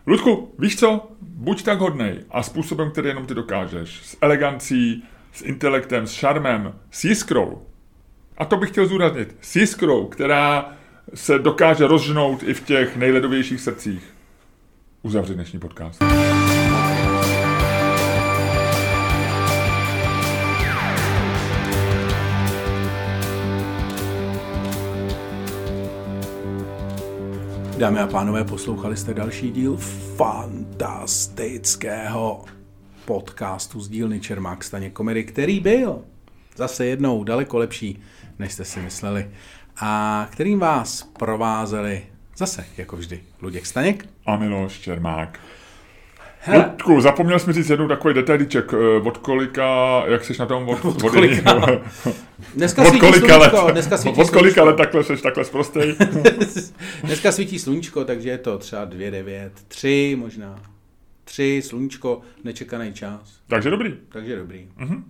Ludku, víš co? Buď tak hodnej a způsobem, který jenom ty dokážeš. S elegancí, s intelektem, s šarmem, s jiskrou. A to bych chtěl zúraznit. S jiskrou, která se dokáže rozžnout i v těch nejledovějších srdcích. Uzavři dnešní podcast. Dámy a pánové, poslouchali jste další díl fantastického podcastu z dílny Čermák Staně komedy, který byl zase jednou daleko lepší, než jste si mysleli. A kterým vás provázeli zase, jako vždy, Luděk Staněk a Miloš Čermák. Hele. Ludku, zapomněl jsme říct jednou takový detailíček, eh, od kolika, jak jsi na tom od, od, od kolika? Dneska od svítí kolika sluníčko, let, dneska svítí od kolika let takhle seš takhle zprostej? dneska svítí sluníčko, takže je to třeba 2, 9, 3 možná. 3, sluníčko, nečekaný čas. Takže dobrý. Takže dobrý. Uh-huh.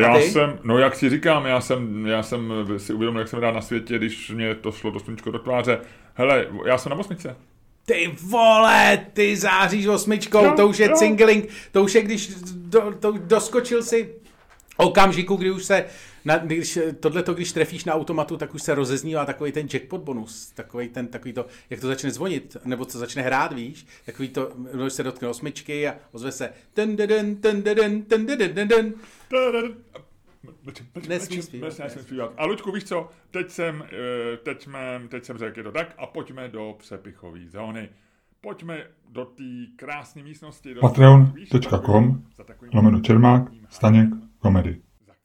Já jsem, no jak si říkám, já jsem, já jsem si uvědomil, jak jsem rád na světě, když mě to šlo do sluníčko do tváře. Hele, já jsem na osmice. Ty vole, ty záříš osmičkou, no, to už je no. cingling, to už je, když do, to, doskočil si okamžiku, kdy už se, na, když, tohleto, když trefíš na automatu, tak už se rozeznívá takový ten jackpot bonus, takový ten, takový to, jak to začne zvonit, nebo co začne hrát, víš, takový to, když se dotkne osmičky a ozve se ten den, ten den, ten den, ten den. Nesmí zpívat. Nesmí zpívat. A Luďku, víš co, teď jsem, eh, teď, jsme, teď jsem řekl, je to tak, a pojďme do přepichové zóny. Pojďme do té krásné místnosti. Patreon.com lomeno Čermák, Staněk, komedy.